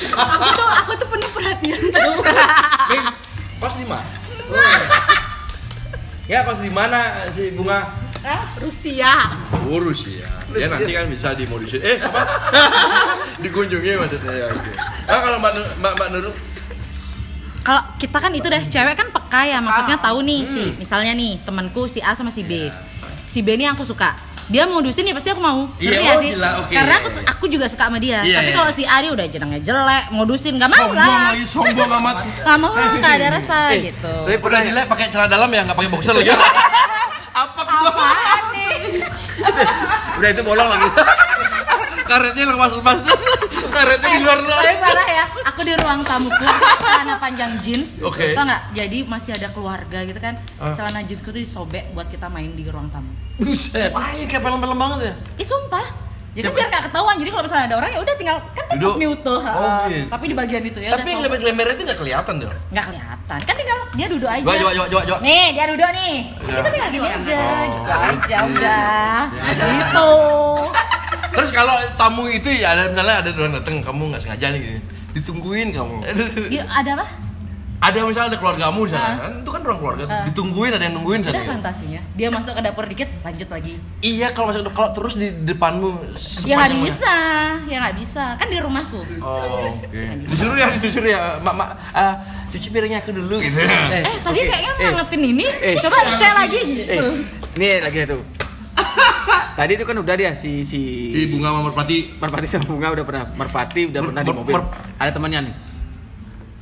aku tuh aku tuh penuh perhatian tau Bing, kos di mana? Ya kos di mana si bunga? Hah? Rusia Urus ya. Ya nanti kan bisa dimodusin. Eh apa? Dikunjungi maksudnya ya. Gitu. Ah kalau Mbak Mbak Mbak Nurul Kalau kita kan itu deh, cewek kan peka ya, maksudnya tahu nih si, misalnya nih temanku si A sama si B. Si B ini yang aku suka. Dia modusin ya pasti aku mau. Iya, Ngerti oh, sih? gila, oke. Karena aku aku juga suka sama dia. Iya, Tapi iya. kalau si A dia udah jenengnya jelek, modusin nggak mau sombong lah. lagi sombong amat. Nggak mau lah, nggak ada rasa gitu. Tapi udah jelek pakai celana dalam ya nggak pakai boxer lagi. Apa gua? Udah itu bolong lagi. Karetnya lemas-lemas. Karetnya di luar luar. Tapi parah ya, aku di ruang tamuku celana panjang jeans, Oke. tau nggak? Jadi masih ada keluarga gitu kan, Ah. celana jeansku tuh disobek buat kita main di ruang tamu. Buset. Wah, ini kayak film-film banget ya. Ih sumpah. Jadi biar nggak ketahuan. Jadi kalau misalnya ada orang ya udah tinggal kan tetap mute. Oh, gitu. Tapi di bagian itu ya Tapi yang udah lembar-lembar itu nggak kelihatan dong. nggak kelihatan. Kan tinggal dia duduk aja. Coba coba coba coba. Nih dia duduk nih. Ya. Kita tinggal gini aja, Oh, gitu aja oke. udah. Ya. Gitu. Terus kalau tamu itu ya ada misalnya ada orang datang kamu nggak sengaja nih gini. Ditungguin kamu. Iya, ada apa? Ada misalnya ada keluargamu di sana Ah. kan itu kan orang keluarga tuh. Ah. ditungguin ada yang nungguin sana. ya? fantasinya. Dia masuk ke dapur dikit, lanjut lagi. Iya kalau masuk kalau terus di depanmu Ya nggak bisa, ya nggak bisa. Kan di rumahku. Oh, oke. Disuruh ya, disuruh ya, mak mak ah, cuci piringnya aku dulu gitu. Eh, tadi Oke. kayaknya Eh. ngangetin ini. Eh. Coba cek lagi gitu. Eh, ini lagi itu. Tadi itu kan udah dia si si Di bunga sama merpati. Merpati sama Bunga udah pernah Merpati udah Mer- pernah di mobil. mer- Ada temannya nih.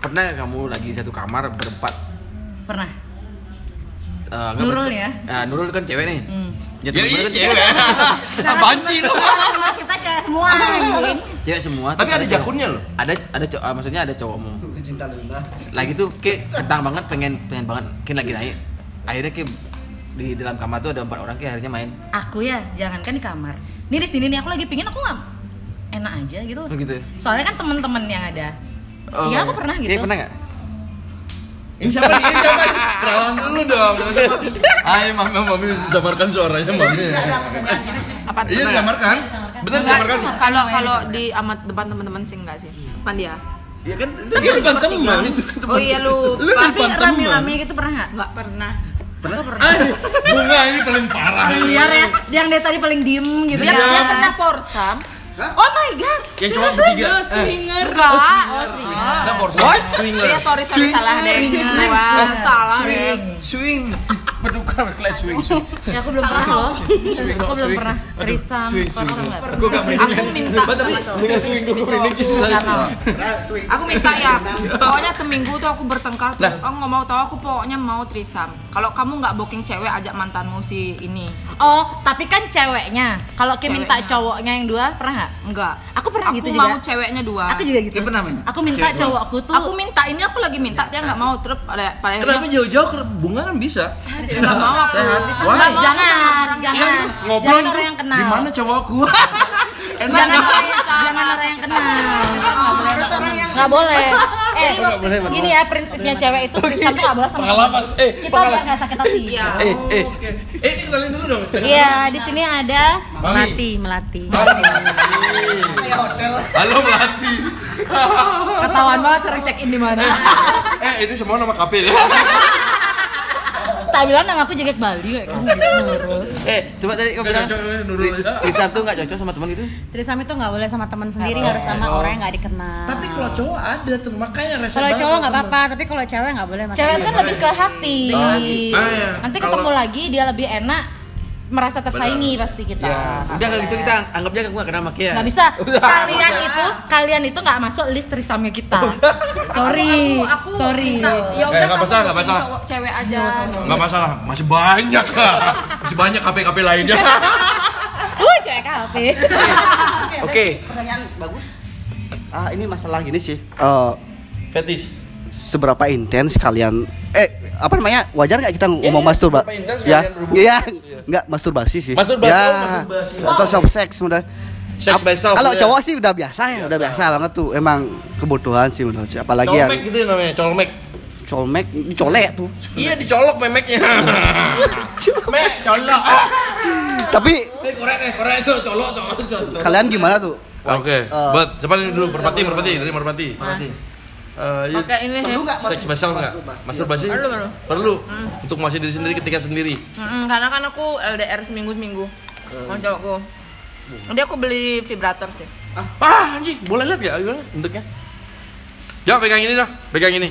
Pernah kamu lagi satu kamar berempat? Pernah. Eh, nggak Nurul ber- ya? Nah, Nurul kan cewek nih. Hmm. Ya, Ya iya kan cewek. Banci lu. kita cewek semua. Cewek semua. Tapi ada jakunnya loh. Ada ada cowok, ah, maksudnya ada cowokmu. cinta Lagi tuh kayak kentang banget pengen pengen banget kayak lagi naik. Akhirnya kayak di dalam kamar tuh ada empat orang kayak akhirnya main. Aku ya, jangankan di kamar. Nih di sini nih aku lagi pingin aku nggak enak aja gitu. Oh gitu. ya? Soalnya kan temen-temen yang ada. Oh, Iya aku pernah gitu. Kayak pernah nggak? Ini siapa nih? Ini siapa? nih? Kenalan dulu dong. Hai mami mami jamarkan suaranya mami. apa Iya dijamarkan. Bener Enggak, dijamarkan. kalau kalau di amat depan teman-teman sih enggak sih. Depan dia. Iya kan itu depan teman itu kan teman. Oh iya lu. Lu Tapi depan rame-rame gitu pernah nggak? Enggak pernah Ah, Bunga ini paling parah. Biar ya, yang dari tadi paling diem gitu Dia, ya. dia pernah forsam. Oh my god. Yang cowok bertiga. swinger Enggak. Enggak force. Swinger. Iya, sorry, sorry, salah deh. Swing. Wah, salah. Swing. Swing. Berduka berkelas swing swing. Ya aku belum pernah loh. Aku belum pernah. Trisam, swing, swing. pernah. Gue gak berani. Aku minta. Dengan swing dulu. Aku minta ya, pokoknya seminggu tuh aku bertengkar terus aku nggak mau tahu aku pokoknya mau trisam. Kalau kamu nggak booking cewek ajak mantanmu si ini. Oh, tapi kan ceweknya. Kalau Kim minta cowoknya yang dua, pernah nggak? Enggak. Aku pernah aku gitu mau juga. ceweknya dua. Aku juga gitu. Kim pernah, Min? Aku minta Cewek cowokku tuh. Aku minta ini aku lagi minta dia nggak mau terus pada pada Kenapa jauh-jauh ke bunga kan bisa? nggak mau aku. Sehat. Bisa Why? nggak mau jangan, jangan, Iya, ngobrol jangan orang yang kenal. Di mana cowokku? Enak Jangan orang yang, jangan orang yang kenal. harus orang yang Nggak nggak boleh. Eh, boleh, gini ya prinsipnya cewek itu tuh nggak boleh sama Pengalaman. Eh, Kita biar nggak sakit hati. Iya. Eh, eh. Eh, ini kenalin dulu dong. Iya, di sini ada Mami. melati, melati. Halo Melati. Ketahuan banget sering check in di mana. eh, ini semua nama kafe ya. Tak bilang nama aku Jegek Bali kayak kan Nurul. Eh, coba tadi kau bilang Nurul ya. Trisam tuh nggak cocok sama teman gitu? Trisam itu nggak boleh sama teman sendiri, harus sama orang yang nggak dikenal. Tapi kalau cowok ada tuh, makanya rese kalau banget cowok kalau nggak temen. apa-apa, tapi kalau cewek nggak boleh. Cewek kan lebih ke hati. Nanti ketemu lagi dia lebih enak merasa tersaingi pasti kita. Ya, udah kalau gitu kita anggap aja aku nggak kenal Makia. nggak bisa. Kalian itu, kalian itu nggak masuk list trisamnya kita. Sorry, Aku, aku sorry. ya Eh, udah nggak kamu masalah, nggak ngurusin masalah. cowok cewek aja. Nggak masalah, masih banyak lah. Masih banyak kafe-kafe lainnya. Uh, cewek kafe. Oke. Pertanyaan bagus. Ah, ini masalah gini sih. Eh, Fetis. seberapa intens kalian eh apa namanya wajar nggak kita ngomong iya, masturba ya berhubungan? iya nggak masturbasi sih Masturbasi, ya oh, masturbasi. atau self sex udah Sex Ap- by self, kalau ya. cowok sih udah biasa ya udah biasa banget tuh emang kebutuhan sih menurut apalagi yang Colmek gitu namanya, colmek. colmek dicolek tuh Iya dicolok memeknya. Mek, colok. tapi Eh, korek eh, korek colok colok colok. colok. kalian gimana tuh Oke, Eh, buat siapa ini dulu merpati, merpati, dari merpati. Eh, iya. Oke ini perlu ya. nggak Seks basal nggak? Masturbasi? Perlu, perlu. Perlu. Untuk menguasai diri sendiri ketika sendiri. Mm-mm, karena kan aku LDR seminggu seminggu. Mau cowokku. Jadi aku beli vibrator sih. Ah, anjing, boleh lihat ya gimana bentuknya? Ya, pegang ini dah, pegang ini.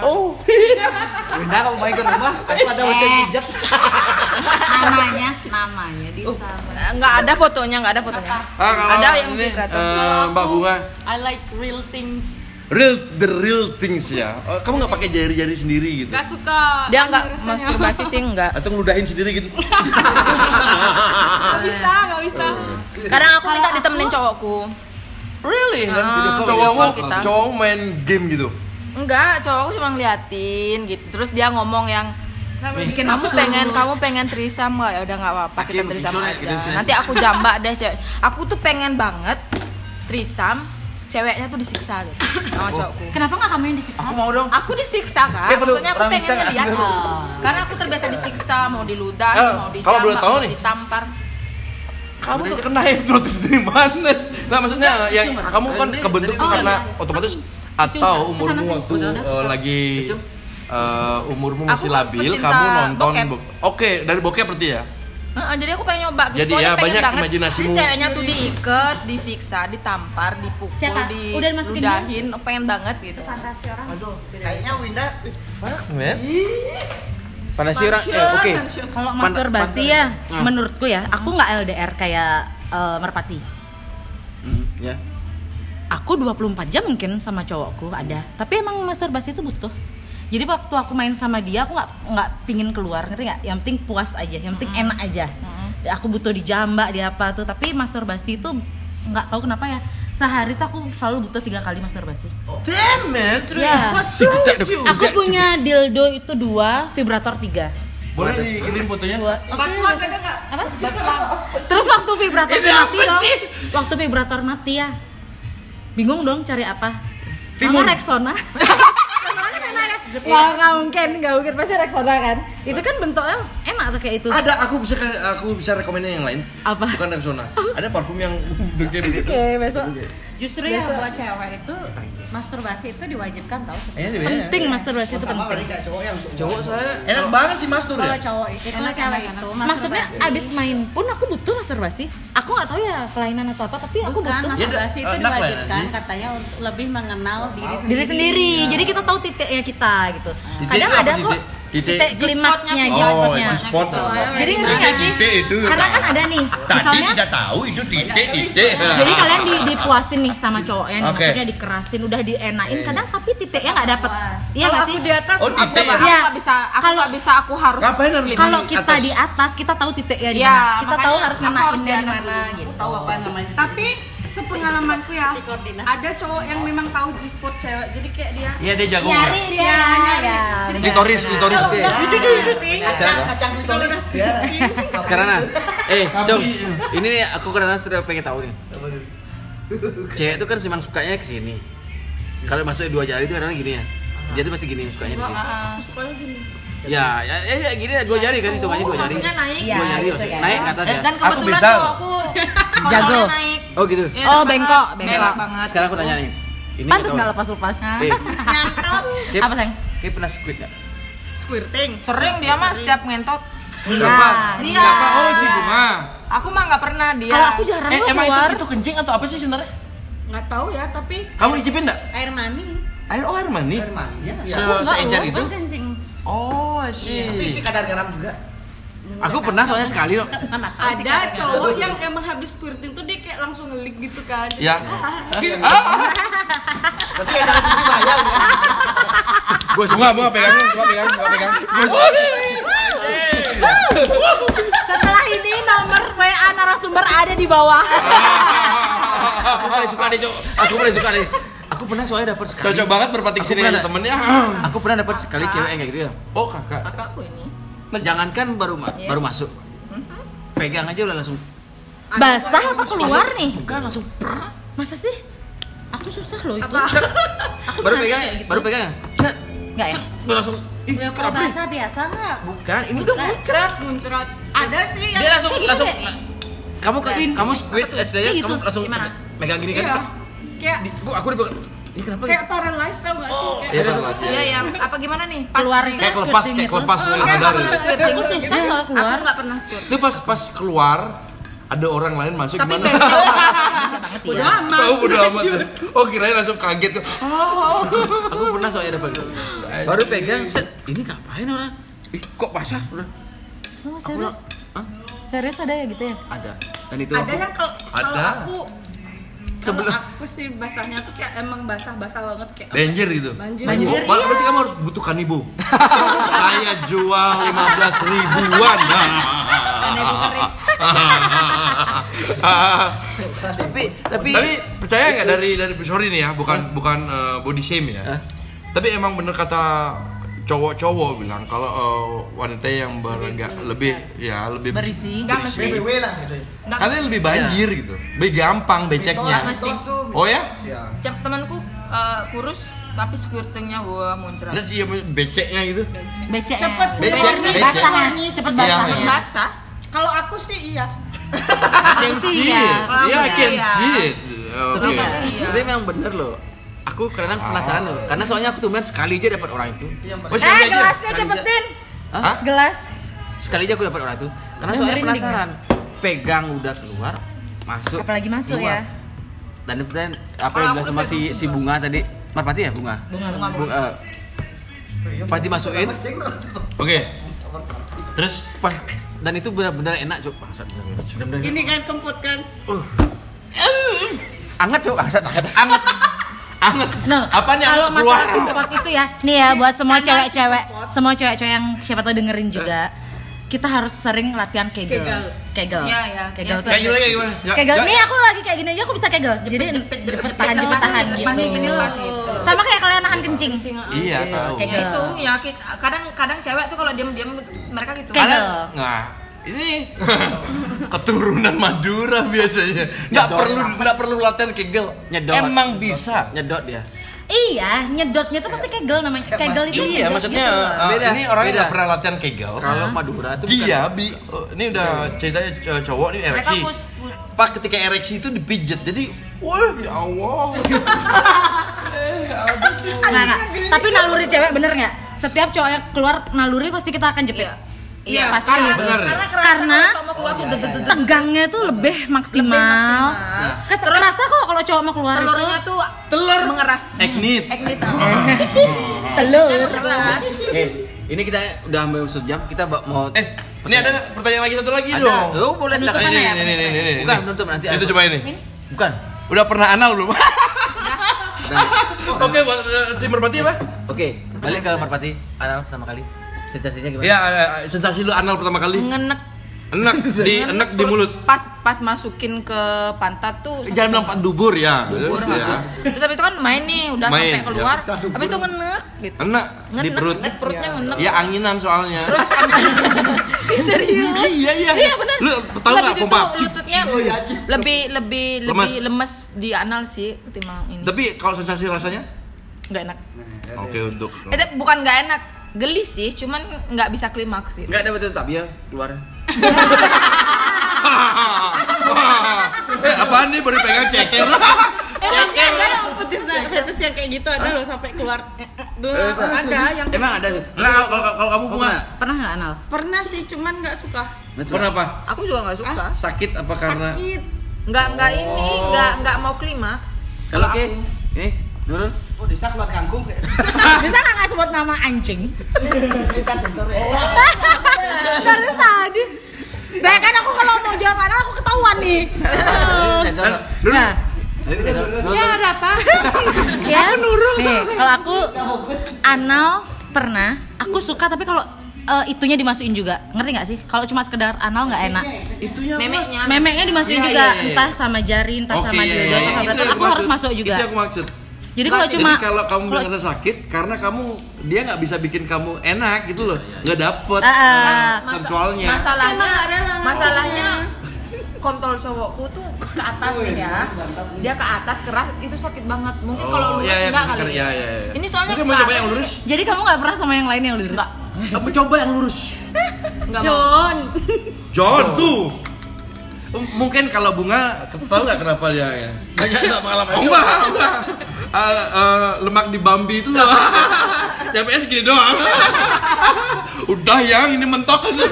Oh. Winda kamu main ke rumah aku ada mesin pijat namanya, namanya di sana. Eh, Nggak ada fotonya, nggak ada fotonya. Ah, kalau ada yang ini, vibrator. eh, Mbak Bunga. I like real things. Real the real things ya. Oh, kamu nggak pakai jari-jari sendiri gitu? Gak suka. Dia nggak masturbasi sih nggak. Atau ngeludahin sendiri gitu? Gak bisa, gak bisa. Kadang aku minta ditemenin cowokku. Really? Dan Ah, video video cowokmu, call kita. cowokmu main game gitu? Enggak, cowokku cuma ngeliatin gitu. Terus dia ngomong yang Bikin kamu pengen kamu pengen trisam nggak ya udah nggak apa-apa kita trisam aja gitu nanti aku jambak deh cewek aku tuh pengen banget trisam ceweknya tuh disiksa gitu sama cowokku Kenapa nggak kamu yang disiksa? Aku mau dong. aku disiksa kan perlu maksudnya aku pengen ngeliat Oh. karena aku terbiasa disiksa mau diludahi Eh, mau dijambak kalau boleh tahu mau nih. ditampar Kamu tuh kena hipnotis dari mana? Nah maksudnya yang kamu kan Ini- kebentuk tuh Oh, karena iya, iya. otomatis atau umurmu waktu eh, lagi eh, umurmu masih labil, kamu nonton. Oke, dari bokep berarti ya? Heeh, jadi aku pengen nyoba gitu Jadi ya, pengen banyak banget. imajinasimu. Jadi ceweknya tuh diikat disiksa ditampar dipukul Siapa? Udah dimasukin diludahin pengen banget gitu Fantasi orang. kayaknya Winda Men. Fantasi orang. Eh, oke. Kalau Pan- masturbasi pan- ya, Hmm. menurutku ya, aku nggak LDR kayak eh, merpati. Hmm, ya. Aku 24 jam mungkin sama cowokku ada, tapi emang masturbasi itu butuh. Jadi waktu aku main sama dia, aku nggak nggak pingin keluar, ngerti nggak? Yang penting puas aja, yang penting enak aja. Aku butuh dijambak, di apa tuh, tapi masturbasi itu nggak tahu kenapa ya. Sehari tuh aku selalu butuh tiga kali masturbasi. Damn man. Ya. What's wrong with you? Aku punya dildo itu dua, vibrator tiga. Boleh dikirim fotonya? Dua. Ada? Apa? Terus waktu vibrator mati dong. Waktu vibrator mati ya. Bingung dong cari apa? Timun. Mama Rexona. Wah, nggak mungkin, nggak mungkin pasti Rexona kan. Itu kan bentuknya enak tuh kayak itu. Ada, aku bisa aku bisa rekomendasi yang lain. Apa? Bukan Rexona. Ada parfum yang bentuknya begitu. Oke, besok. Justru ya buat cewek itu masturbasi itu diwajibkan tau Eh, ini beda. Penting masturbasi itu penting. Cowok saya Enak banget sih mastur Kalau ya. cowok itu Enak cewek itu. Maksudnya masturbasi. abis main pun aku butuh masturbasi. Aku nggak tahu ya kelainan atau apa, tapi aku bukan butuh. masturbasi Ya, itu ya, diwajibkan sih. katanya untuk lebih mengenal diri sendiri. diri sendiri. Jadi kita tahu titiknya kita gitu. Kadang ada kok titik? Klimaksnya, Oh, G-spotnya. G-spot. Jadi ngerti nggak sih? Titik itu. Karena kan ada nih, misalnya tidak tahu itu titik titik. jadi kalian di, dipuasin nih sama cowoknya nih, Oke. maksudnya dikerasin, udah dienain, kadang tapi titiknya nggak dapet. Iya nggak aku sih? di atas, Oh, aku titik. aku nggak bisa aku Kalau- nggak bisa aku harus Ngapain harus Kalau di kita di atas, kita tahu titiknya di Iya, mana. Kita tahu harus ngenainnya di mana gitu. tahu apa namanya Tapi sepengalamanku ya, ada cowok yang memang tahu G-spot cewek. Jadi kayak dia Iya dia jago. Nyari dia, ya. Klitoris, klitoris. kacang kacang klitoris ya sekarang nah. Eh, Com. Ini nih aku karena sudah pengen tahu nih. Cewek itu kan memang sukanya ke sini. kalau masuk dua jari itu kadang gini ya dia tuh pasti gini sukanya Aku sukanya gini. Ya ya ya, ya gini ya dua jari kan hitungannya dua jari Maksudnya naik. Dua jari gitu maksudnya kan. naik ke atas ya Dan kebetulan bisa. tuh aku Jago. naik. oh gitu Iya, Oh, bengkok, bengkok. Banget. sekarang aku tanya nih ini Pantas tahu. nggak lepas-lepas? Eh, Kip, Apa sayang? Kip pernah squid nggak Squirting. Sering dia mah setiap ngentot. Iya. Iya. Oh, si bunga. Aku mah nggak pernah dia. Kalau aku jarang Eh, loh emang keluar. itu, itu kencing atau apa sih sebenarnya? Nggak tahu ya, tapi Kamu icipin enggak? Air mani. Air oh air mani. Air mani ya. Se seencer itu. kan. Oh, sih. Tapi isi kadar garam juga. aku pernah soalnya sekali loh ada cowok yang emang habis squirting tuh dia kayak langsung ngelik gitu kan. Ya. Berarti kadar tinggi bahaya udah. Gua bunga, bunga pegang, bunga pegang, bunga pegang. Setelah ini nomor WA narasumber ada di bawah. aku paling suka deh cok aku paling suka deh aku pernah soalnya dapat sekali. Cocok banget berpatik Aku sini aja ada- temennya. aku pernah dapat sekali cewek yang kayak gitu ya. Oh, kakak. kakakku ini. jangankan baru ma- baru masuk. Pegang aja udah langsung. Basah apa keluar nih? bukan langsung Masa sih? Aku susah loh itu. baru pegang baru pegang ya? Set, Enggak ya? udah langsung. Ih Ya, kalau bahasa biasa nggak? bukan ini udah muncrat. Muncrat. Ada sih yang dia langsung langsung. kamu Kayak- kamu squid istilahnya Kayak gitu. kamu langsung megang gini kan? Iya. Kayak Di- gua aku dipegang ini kenapa kayak paralyzed tau gak sih? Kayak Iya, langsung- Pak. Iya yang apa gimana nih? Pas Keluar di- Kayak kelepas, Squirting kayak itu. kelepas Oh, dari enggak sadar. pernah squirting. Aku susah soal keluar. Aku nggak pernah squirting. Itu pas pas keluar ada orang lain masuk Tapi gimana? becek banget udah ya. aman. Tahu udah amat. Oh, kirain langsung kaget tuh. aku pernah soalnya dapat gitu baru pegang set ini ngapain orang ih kok basah udah Oh, aku serius? Serius ada ya gitu ya? ada dan itu Ada aku yang kalau kalau Ada. aku kalau aku sih basahnya tuh kayak emang basah-basah banget kayak Banjir gitu. banjir. Banjir. Oh, Mak, berarti kamu harus butuh kanibo. Saya jual 15 ribuan. tapi tapi Tapi percaya nggak dari dari sorry nih ya, bukan bukan eh, body shame ya. Tapi emang bener kata cowok-cowok bilang kalau eh, wanita yang berenggak lebih ya lebih Berisi. Nggak mesti. BBW lah gitu. ya. Katanya lebih banjir gitu. Lebih gampang beceknya. Mesti. Tuh. Oh ya? Ya. Cep temanku eh, kurus tapi squirtingnya wah muncrat. Terus iya beceknya gitu. Becek. Cepet. Becek, becek. Basah ya? Cepet basah. Iya, ya? iya. Basah. Kalau aku sih iya. I can sih see iya. it. Yeah, I can iya. see it. Oke. Iya. tapi memang bener loh aku kadang penasaran loh karena soalnya aku tuh sekali aja dapat orang itu Oh, Eh sekali aja. gelasnya cepetin. Hah? Gelas. sekali aja aku dapat orang itu karena soalnya Dengerin penasaran pegang udah keluar masuk Apalagi masuk keluar. ya. dan kemudian apa yang bilang sama si si bunga tadi marpati ya bunga Bunga bunga. Bu- eh, pas dimasukin Mesin loh. Oke. Terus pas dan itu benar-benar enak cok bangsat. Ini kan kempot kan. anget cok bangsat anget anget. Nah, Apa nih kalau anget keluar? masalah import itu ya, nih ya buat semua cewek-cewek, semua cewek-cewek yang siapa tahu dengerin juga, kita harus sering latihan kegel. Kegel. Kegel. Iya, iya. Kegel Iya. Kayak gimana? Ya, Kegel. ya. Nih aku lagi kayak gini aja aku bisa kegel. Jadi jepit, jepit jepit, tahan jepit, jepit tahan gitu. Sama kayak kalian nahan kencing. Iya, tahu. Kegel. Ya itu ya kita, kadang kadang cewek tuh kalau diam-diam mereka gitu. Kegel. Nah, ini keturunan Madura biasanya. Nggak perlu nggak perlu latihan kegel. Nyedot. Emang bisa. nyedot dia Iya, nyedotnya tuh pasti kegel namanya. Kegel itu Iya, nyedot maksudnya gitu. uh, Beda, ini orang nggak pernah latihan kegel. kalau Madura tuh Dia bi uh, ini udah ceritanya uh, cowok nih mereka ereksi. Pas ketika ereksi itu dipijet. Jadi, wah ya Allah. Nah, nah, tapi naluri cewek bener nggak? Setiap cowok yang keluar naluri pasti kita akan jepit. Iya. Iya, pasti. karena, Bener. karena Karena kalau mau keluar tuh tegangnya tuh lebih maksimal. Ket- Kerasa kok kalau cowok mau keluar itu Telurnya tuh Telur mengeras. Ignit. Ignit. telur. Mengeras. Oke, ini kita udah hampir sejam kita ba- mau Eh, ini ada pertanyaan lagi satu lagi ada. dong. Oh, boleh silakan. Ini, ini, ini, ini, ini, ini. Bukan, belum tuh, nanti Itu coba ini. Bukan. Udah pernah anal belum? Oke, buat si Merpati apa? Oke, balik ke Marpati. Anal pertama kali. Sensasinya gimana? Ya, uh, sensasi lu anal pertama kali. Ngenek. Enak di enak di mulut. Pas pas masukin ke pantat tuh. Jangan bilang pak dubur ya. Dubur, ya. Terus habis itu kan main nih, udah Main, sampai keluar. ya. Habis itu ngenek gitu. Enak di perut. ngenek, perutnya ngenek. Ya anginan soalnya. Terus serius. iya iya. Iya benar. Lu tahu nggak Habis itu pompa? lututnya lebih lebih Lemes. lebih lemes di anal sih ketimbang ini. Tapi kalau sensasi rasanya nggak enak Oke untuk. Eh, tapi bukan nggak enak, geli sih, cuman nggak bisa klimaks sih. Enggak dapat tetap ya keluar. eh apaan nih baru pegang ceker? Emang ada yang fetis fetis yang kayak gitu ada loh sampai keluar eh, eh, dulu ada yang Emang ada tuh. Nah, kalau, kalau, kalau kamu bunga, pernah nggak anal pernah sih cuman nggak suka kenapa? Aku juga nggak suka. Sakit apa karena? sakit Nggak nggak ini, nggak nggak mau klimaks. Kalau oke. Eh, Nurul. Oh, bisa keluar kangkung. bisa nggak nggak sebut nama anjing Kita sensor ya. dari tadi Nah kan aku kalau mau jawab anal aku ketahuan nih. Dulu, Nah. Ya ada apa? ya nurul. Nih, kalau aku anal pernah, aku suka tapi kalau eh, itunya dimasukin juga. Ngerti nggak sih? Kalau cuma sekedar anal nggak enak. itunya Memeknya. Memeknya dimasukin Iya, juga, iya, iya. entah sama jari, entah Oke, sama iya, dildo iya, atau itu apa. yang Aku aku harus masuk juga. Itu yang aku maksud. Jadi kalau Jadi cuma kalau kamu kalau- bilang rasa sakit karena kamu dia nggak bisa bikin kamu enak gitu loh, nggak dapet Ah, ah. sensualnya. Masalahnya, masalahnya kontol cowokku tuh ke atas nih ya. Dia ke atas keras itu sakit banget. Mungkin kalau Oh, lurus iya, iya, enggak kali. iya, iya, iya. Ini soalnya mau coba yang lurus? Jadi kamu nggak pernah sama yang lain yang lurus? Apa coba yang lurus? Enggak. John John tuh. Mungkin kalau bunga tahu nggak kenapa dia ya? Banyak enggak pengalaman. Oh, enggak, enggak. Eh, eh, lemak di Bambi itu loh. Nyampe segini doang. Udah yang ini mentok aja.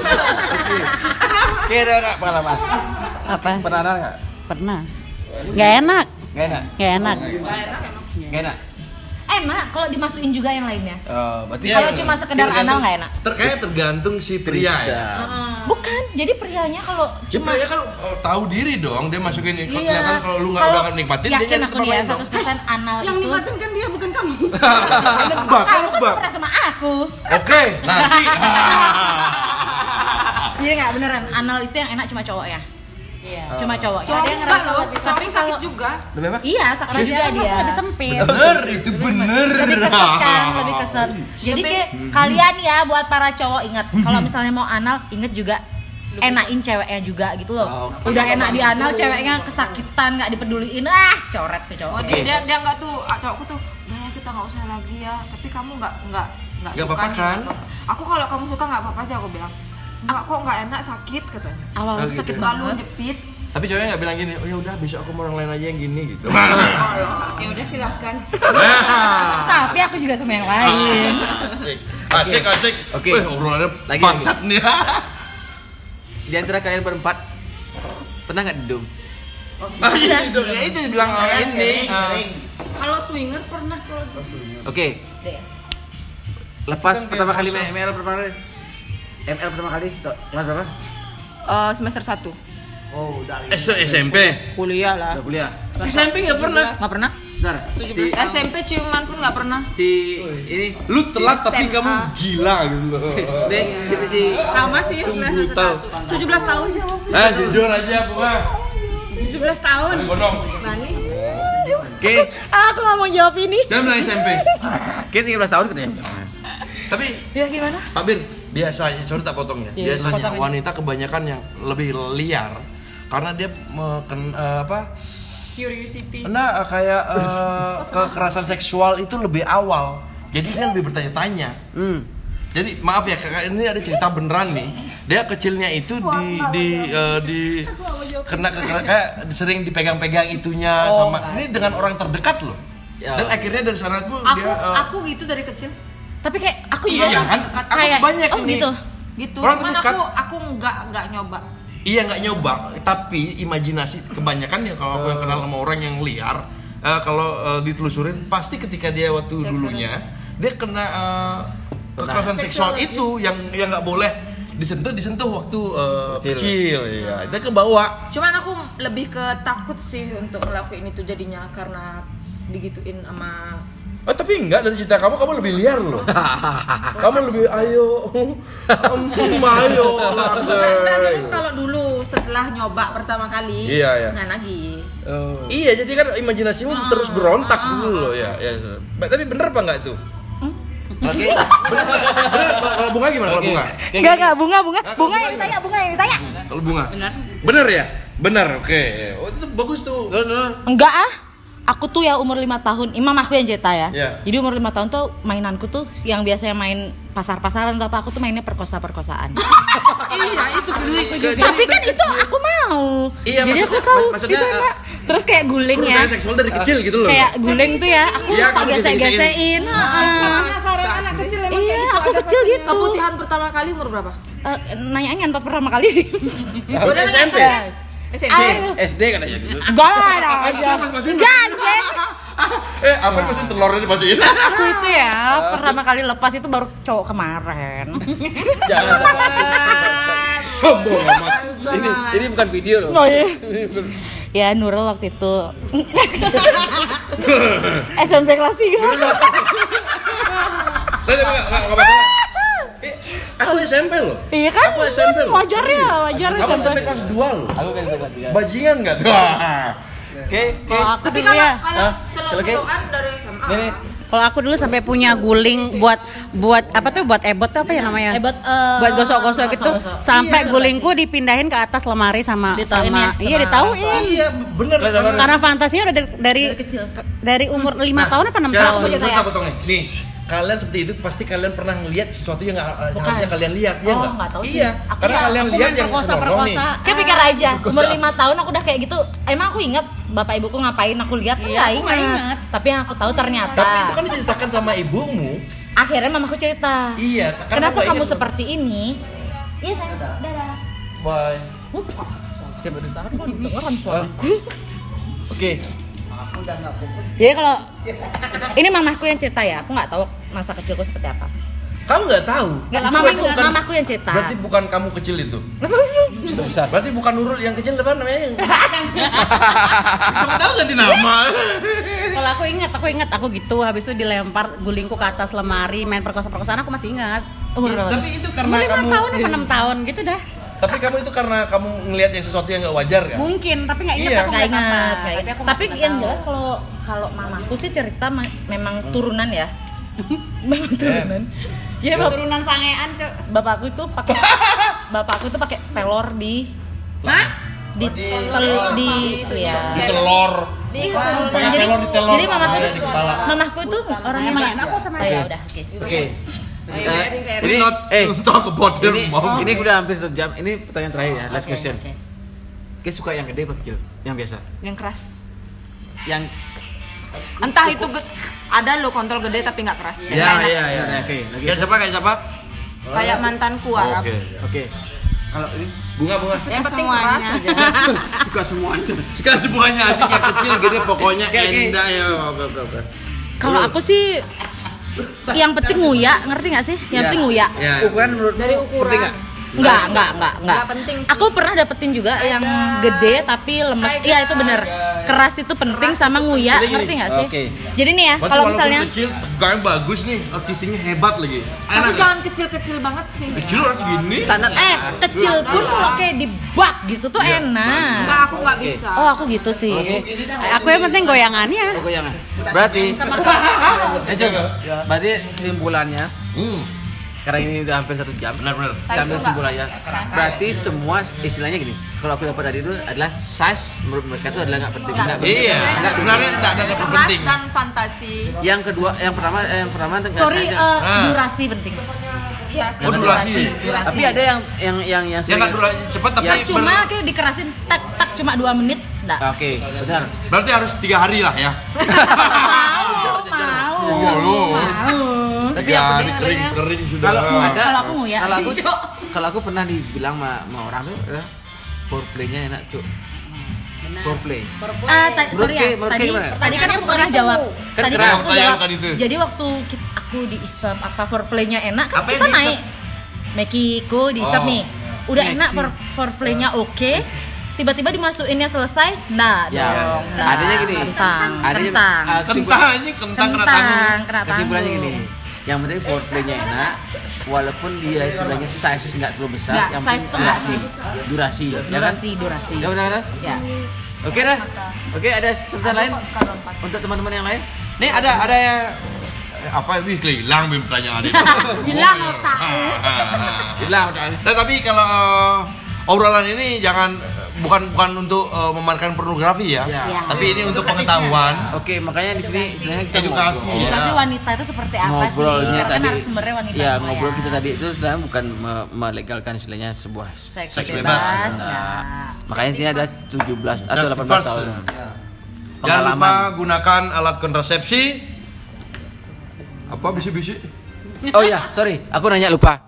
Kira enggak pengalaman? Apa? Pernah ada enggak? Pernah. Nggak enak, Enggak enak. nggak enak. Enggak enak. Enak kalau dimasukin juga yang lainnya. Oh, berarti Kalau cuma sekedar anal nggak enak. Terkait tergantung si pria ya. Bukan, jadi prianya kalau Ya, cuma pria kan oh, tahu diri dong, dia masukin Iya. kelihatan kalau lu nggak udah nikmatin dia yakin aku dia lain dong. 100% anal yang itu. nikmatin kan dia bukan kamu Nebak, Kamu kan nebak. pernah sama aku. Oke, nanti. Jadi nggak beneran anal itu yang enak cuma cowok ya. Iya. Cuma cowok. Cowok dia ngerasa lebih tapi tapi sakit kalau juga. lebih apa? Iya, sakit juga Juga dia. lebih sempit. Bener, itu bener. Lebih keset kan, lebih keset. Jadi kayak kalian ya buat para cowok ingat kalau misalnya mau anal inget juga enakin ceweknya juga gitu loh. Oh, Udah enak di anal ceweknya kesakitan nggak dipeduliin ah coret ke Oh, cowok. dia, dia dia enggak tuh ah, cowokku tuh, "Udah ya kita nggak usah lagi ya." Tapi kamu nggak nggak nggak Nggak suka apa-apa nih, kan? nggak apa-apa. Aku kalau kamu suka nggak apa-apa sih aku bilang. Enggak kok nggak enak sakit katanya. Awal Oh, gitu sakit banget. jepit. Tapi cowoknya nggak bilang gini, oh ya udah besok aku mau orang lain aja yang gini gitu. ya udah silahkan Tapi aku juga sama yang lain. asik, asik, asik. Oke. Wih, obrolannya Lagi, bangsat nih. Di antara kalian berempat pernah nggak didum? Ah, iya, itu, ya, itu bilang orang ini. ah. kalau swinger pernah kalau Oke. Lepas pertama kali main ML pertama kali. ML pertama kali kelas berapa? Eh, semester 1 Oh, dari S- SMP. kuliah lah. Udah kuliah. Si SMP nggak pernah. Nggak pernah. Bentar. Si, SMP ciuman pun nggak pernah. si ini Lu telat tapi SMA. kamu gila gitu loh. deh gitu si sama sih Sungguh semester tahu. satu 17 tahun Eh, jujur aja, bunga. 17 tahun. Nani Oke, Aku nggak mau jawab ini. Bilang SMP. Oke 13 tahun katanya. Tapi Ya gimana? Pak Bir, biasanya, sorry tak potong ya. biasanya wanita kebanyakan yang lebih liar karena dia meken, eh, apa? curiosity Nah, eh, kayak eh, kekerasan seksual itu lebih awal. Jadi dia lebih bertanya-tanya. Hmm. Jadi maaf ya, kakak ini ada cerita beneran nih. Dia kecilnya itu di di eh, di kena kayak sering dipegang-pegang itunya sama ini dengan orang terdekat loh. Ya. Dan akhirnya dari sana tuh Aku dia eh, aku gitu dari kecil. Tapi kayak aku Iya juga kan? Aku kayak banyak oh ini. gitu. Gitu. Orang Cuman aku aku nggak nggak nyoba. Iya nggak nyoba, tapi imajinasi kebanyakan ya kalau aku yang kenal sama orang yang liar, eh, kalau eh, ditelusurin pasti ketika dia waktu dulunya dia kena eh, kekerasan seksual itu yang yang nggak boleh disentuh disentuh waktu eh, Kecil. kecil, ya itu ke bawah. Cuman aku lebih ke takut sih untuk ngelakuin itu jadinya karena digituin sama Oh tapi enggak dari cerita kamu kamu lebih liar loh. kamu lebih ayo, um, ayo. Enggak, enggak serius kalau dulu setelah nyoba pertama kali Iya, iya. nggak lagi Iya jadi kan imajinasimu terus berontak dulu loh ya. ya. Tapi bener apa enggak itu? Oke. Bener, kalau bunga gimana kalau bunga? Enggak enggak bunga bunga bunga yang ditanya bunga yang ditanya. Kalau bunga? Bener. Bener ya? Bener, oke. Oh itu bagus tuh. Enggak ah. Aku tuh ya umur lima tahun, imam aku yang cerita ya. Iya. Jadi umur lima tahun tuh mainanku tuh yang biasanya main pasar-pasaran atau apa aku tuh mainnya perkosa-perkosaan. iya itu Tapi kan itu aku mau. Iya, Jadi aku tahu maksudnya, itu enak. Terus kayak guling ya. Seksual dari kecil gitu loh. Kayak guling tuh ya, aku Iya, tak anak kecil emang Iya, gitu, aku kecil gitu. Keputihan pertama kali umur berapa? Eh, nanya nyantot pertama kali di Udah SMP. SD katanya dulu. Enggak ada aja. Enggak anjing. Eh, apa maksud telurnya dimasukin? Aku itu ya pertama kali lepas itu baru cowok kemarin. Jangan sampai Sombong amat. ini ini bukan video loh. Oh iya. Ya Nurul waktu itu SMP kelas 3 Tapi enggak enggak enggak masalah. Eh, Aku SMP loh. Iya kan Aku SMP loh. Wajar ya wajar Aku SMP SMP kelas 2 loh. Aku kan kelas tiga. Bajingan enggak tuh? Oke, oke. Kalau aku Tapi dulu kalau ya kalau selo-seloan dari SMA. Nih, nih. Kalau aku dulu sampai punya guling buat buat apa tuh buat ebot tuh apa ya namanya? Hebat eh, buat gosok-gosok gitu sampai gulingku dipindahin ke atas lemari sama Ditauin sama ya, iya sama ditauin Iya, bener. karena- karena fantasinya udah dari dari, dari umur lima tahun apa enam tahun saya tak potongnya. Nih, kalian seperti itu pasti kalian pernah ngelihat sesuatu yang nggak yang harusnya kalian lihat, ya Oh, nggak? nggak tahu sih. Iya, Aku karena ya- kalian aku lihat yang perkosa- perkosa. Kayak pikir aja, umur lima tahun aku udah kayak gitu. Emang aku ingat bapak ibuku ngapain aku lihat kan Iya, nggak aku nggak ingat. ingat. Tapi yang aku tahu ternyata Tapi itu kan diceritakan sama ibumu. akhirnya mamaku cerita. Iya, karena Kenapa nggak kamu ingat. seperti ini? Iya sayang, dadah. Bye. Siapa. Oke. Jadi kalau ini mamahku yang cerita ya, aku nggak tahu masa kecilku seperti apa. Kamu nggak tahu? Nggak, Itu mamaku, bukan- mamaku yang cerita. Berarti bukan kamu kecil itu. Besar. Berarti bukan Nurul yang kecil depan namanya. Siapa tahu ganti nama. kalau aku ingat aku ingat aku gitu habis itu dilempar gulingku ke atas lemari main perkosa-perkosaan aku masih ingat Umur berapa? Tapi itu karena umur kamu tahun apa enam tahun gitu dah Tapi kamu itu karena kamu ngelihat yang sesuatu yang nggak wajar ya? mungkin tapi nggak ingat Iya. aku nggak ngeliat ingat, ingat. aku Tapi yang jelas kalau kalau mamaku sih cerita ma- memang turunan ya. Memang turunan. Ya bap- turunan sangean cok bapakku itu pakai bapakku itu pakai pelor di di tel, di itu ya. Di telur. Iya, jadi, pelor di telur, jadi mamaku tuh kepala. mamaku itu orangnya Emang enak kok sama Oh, ya udah, oke. Oke. Ini not eh talk about their ini, mom. ini udah hampir satu jam. Ini pertanyaan terakhir ya, last question. oke. Suka yang gede apa kecil? Yang biasa. Yang keras. Yang Entah itu ada lo kontrol gede tapi nggak keras. Ya, iya, iya. Oke, lagi. Kayak siapa? Kayak siapa? Kayak mantanku Arab. Oke. Oke. Kalau ini Bunga, bunga. Yang penting keras aja. suka semua aja. Suka semuanya asik yang kecil gede pokoknya Oke, oke. endah ya. Kalau aku sih yang penting nguya, ngerti nggak sih? Yang Iya. penting nguya. Ya. Ukuran menurut Dari ukuran. Enggak, enggak, enggak, enggak. Nggak penting sih. Aku pernah dapetin juga yang gede tapi lemes. Iya, itu bener. Keras itu penting sama nguya, ngerti nggak sih? oke. Jadi nih ya, Berarti kalau misalnya kecil, gayanya bagus nih, kissingnya hebat lagi. Tapi Enak. nggak? jangan kecil-kecil banget sih. Kecil harus gini. Standar eh kecil pun kalau kayak di bak gitu tuh enak. Enggak, aku nggak bisa. Oh, aku gitu sih. aku yang penting goyangannya Aku jangan. Berarti Eh, coba. Berarti kesimpulannya Hmm. Karena ini udah hampir satu jam. Benar-benar. Size Kita ambil tuh nggak- kesimpulannya. Berarti semua istilahnya gini. Kalau aku dapat tadi itu adalah size menurut mereka itu adalah nggak penting. Nggak penting. Iya, sebenarnya tidak ada yang Keras penting. dan fantasi. Yang kedua, yang pertama, eh, yang pertama tentang Sorry, eh, Ah. durasi penting. Iya. Oh, durasi. durasi. Tapi ada yang yang yang yang Ya nggak durasi cepat tapi Ya, Cuma ber- kayak dikerasin tak tak cuma dua menit, enggak. Oke, benar. berarti harus tiga hari lah ya. Mau, mau. Oh, lo. Tapi yang penting kering kering sudah. Kalau ada Kalau aku nguya. Kalau aku kalau aku pernah dibilang sama, sama orang tuh adalah foreplay-nya enak, Cuk. Foreplay. Ah, ta- sorry ya. Tadi tadi kan aku pernah jawab. Kan Tadi kan aku jawab. Jadi waktu aku di Islam apa foreplaynya enak kan kita naik. Meksiko di Islam Oh. nih. Udah enak for foreplaynya oke. Tiba-tiba dimasukinnya selesai, nah Ya, dong. nah. adanya gini. Kentang, Adanya- kentang. ah, Kentang kentang. Kentang, kena Kesimpulannya gini. Yang penting foreplay-nya enak walaupun dia istilahnya size nggak terlalu besar, Nggak, yang size penting durasi. sih. Durasi, ya kan? Durasi, durasi. Ya benar kan? Ya. Oke dah. Oke, ada sebentar lain untuk teman-teman yang lain? Nih ada ada yang eh, apa wih hilang bim pertanyaan itu. Hilang otak. Hilang. Nah, tapi kalau eh, obrolan ini jangan bukan bukan untuk memamerkan pornografi ya, Ya. tapi ini untuk pengetahuan, Oke, makanya di sini sebenarnya kita edukasi. ngobrol. Edukasi ya. wanita itu seperti apa sih? Karena kan tadi narasumbernya wanita ya semua ngobrol ya. kita tadi itu sebenarnya bukan me- melegalkan istilahnya sebuah Seks, Seks bebas, bebas. ya. Nah, makanya sini ada 17 atau Self 18 defense. tahun Jangan lupa pengalaman gunakan alat kontrasepsi. Apa bisi-bisi? oh ya sorry aku nanya lupa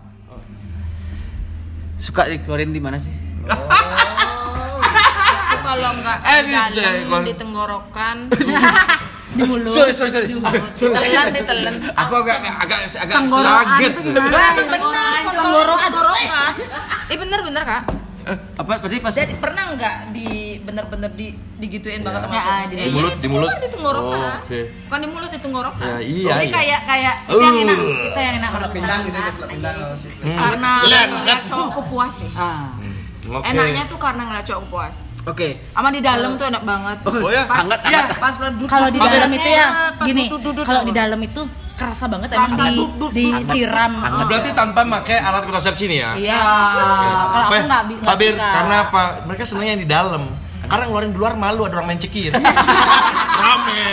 suka dikeluarin di mana sih kalau nggak Eh, di dalam kalau- di tenggorokan Di mulut. sorry sorry sorry ditelan ditelan Aku agak agak agak, Tenggorokan kaget. bener kontrol tenggorokan eh bener bener kak Eh, apa berarti pas jadi pernah nggak di bener-bener di digituin banget sama Ya, cowok? di Eh, mulut, iya, di mulut. Di tenggorokan. Oh, oke. Bukan di mulut di tenggorokan. Ya, iya, Jadi iya. kayak kayak Itu yang enak, Uh. itu yang enak Selap banget. pindang gitu ya, selap pindang. karena Len, ngeliat cowokku puas sih. Ah. Oke. Enaknya tuh karena ngeliat cowokku puas. Oke Sama di dalam tuh enak banget. Oh ya, Pas, hangat, ya, hangat. pas duduk. Kalau di dalam itu ya gini, kalau di dalam itu kerasa banget emang di disiram. Berarti tanpa pakai alat kontrasepsi nih ya? Iya. Kalau aku Apa nggak bi- nggak Pak Bir, suka. karena apa? Mereka senangnya yang di dalam. Karena ngeluarin di luar malu ada orang main cekir. rame.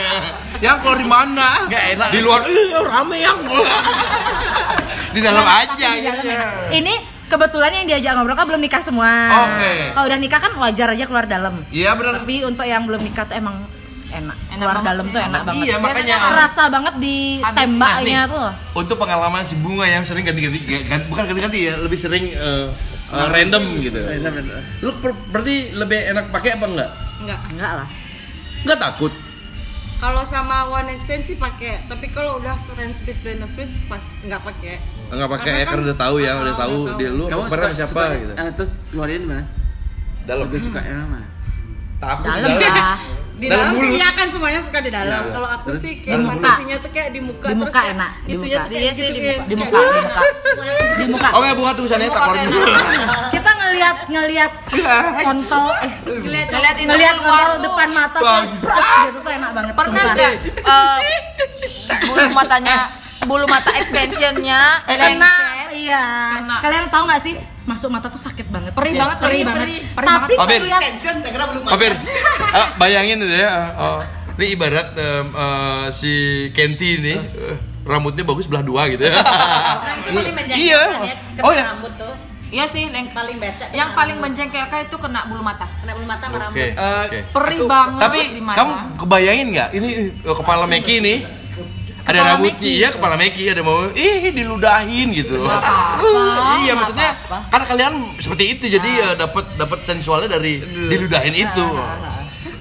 Yang keluar di mana? Enak. Di luar, "Ih, rame yang. di dalam Nah, aja tapi. Ini kebetulan yang diajak ngobrol kan belum nikah semua. Oke. Kalau udah nikah kan wajar aja keluar dalam. Iya benar. Tapi untuk yang belum nikah tuh emang enak. keluar banget dalam sih. tuh enak banget. Iya, makanya kerasa banget di tembaknya Nah, tuh. Untuk pengalaman si bunga yang sering ganti-ganti, gan- bukan ganti-ganti ya, lebih sering eh, eh, random gitu. Lu per- berarti lebih enak pakai apa enggak? Enggak. Enggak lah. Enggak takut? Kalau sama one night stand sih pakai, tapi kalau udah friends with benefits pas nggak pakai. Enggak pakai ya kan- udah tahu ya, Ah, udah tahu dia lu pernah siapa suka, gitu. eh, terus keluarin mana Dalam. lebih suka yang mana Takut Dalam. Di Dalam dalam, sih iya kan semuanya suka di dalam. Iya. Kalau aku sih kayak muka. fantasinya tuh kayak di muka Di terus muka kayak enak, di itunya muka. tuh kayak Iya sih, di muka. Di muka, di muka. Di muka. Oke, bunga tulisannya tak. Kita ngelihat ngelihat kontol eh Ngeliat itu ngelihat keluar kontol depan mata tuh. Bagus. Bros, gitu tuh enak banget. Pernah nggak eh, bulu matanya bulu mata extensionnya Kena, lengket? iya. Kena. Kalian tahu nggak sih masuk mata tuh sakit banget. Perih Yes, banget, perih perih, banget. perih, perih Tapi banget. Pabir. ngeliat Pak Bir, eh, bayangin itu ya. eh, oh, ini ibarat em, eh, si Kenti ini eh, rambutnya bagus belah dua gitu ya. iya. Oh ya. rambut tuh Iya sih, leng paling bete yang paling menjengkelkan itu kena bulu mata. kena bulu mata sama Oke. rambut Oke. Perih banget Tapi di mata. kamu kebayangin nggak ini eh, kepala Meki ini ada Kepala rambutnya iya kepala Meki ada mau ih diludahin gitu. Uh, iya maksudnya apa-apa. karena kalian seperti itu jadi eh, dapat dapat sensualnya dari diludahin itu.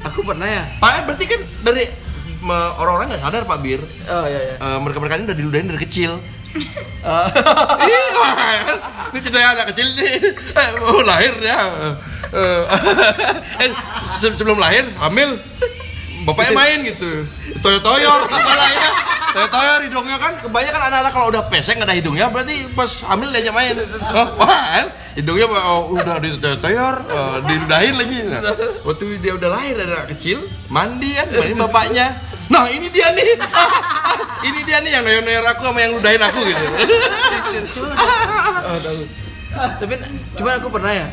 aku pernah ya. Pak berarti kan dari orang-orang nggak sadar Pak Bir. Oh iya iya. Eh, mereka-mereka ini udah diludahin dari kecil. Iya, ini ceritanya anak kecil nih, eh, mau lahir ya. Eh, se- sebelum lahir hamil, bapaknya main gitu, toyor-toyor kepala ya, toyor-toyor hidungnya kan. Kebanyakan anak-anak kalau udah pesek nggak ada hidungnya, berarti pas hamil diajak main. Wah, hidungnya oh, udah ditoyor-toyor, eh, diludahin lagi. Nah, waktu dia udah lahir dari anak kecil, mandi kan, mandi bapaknya. Nah ini dia nih, ini dia nih yang noyor-noyor aku sama yang ludahin aku gitu. tapi cuman aku pernah ya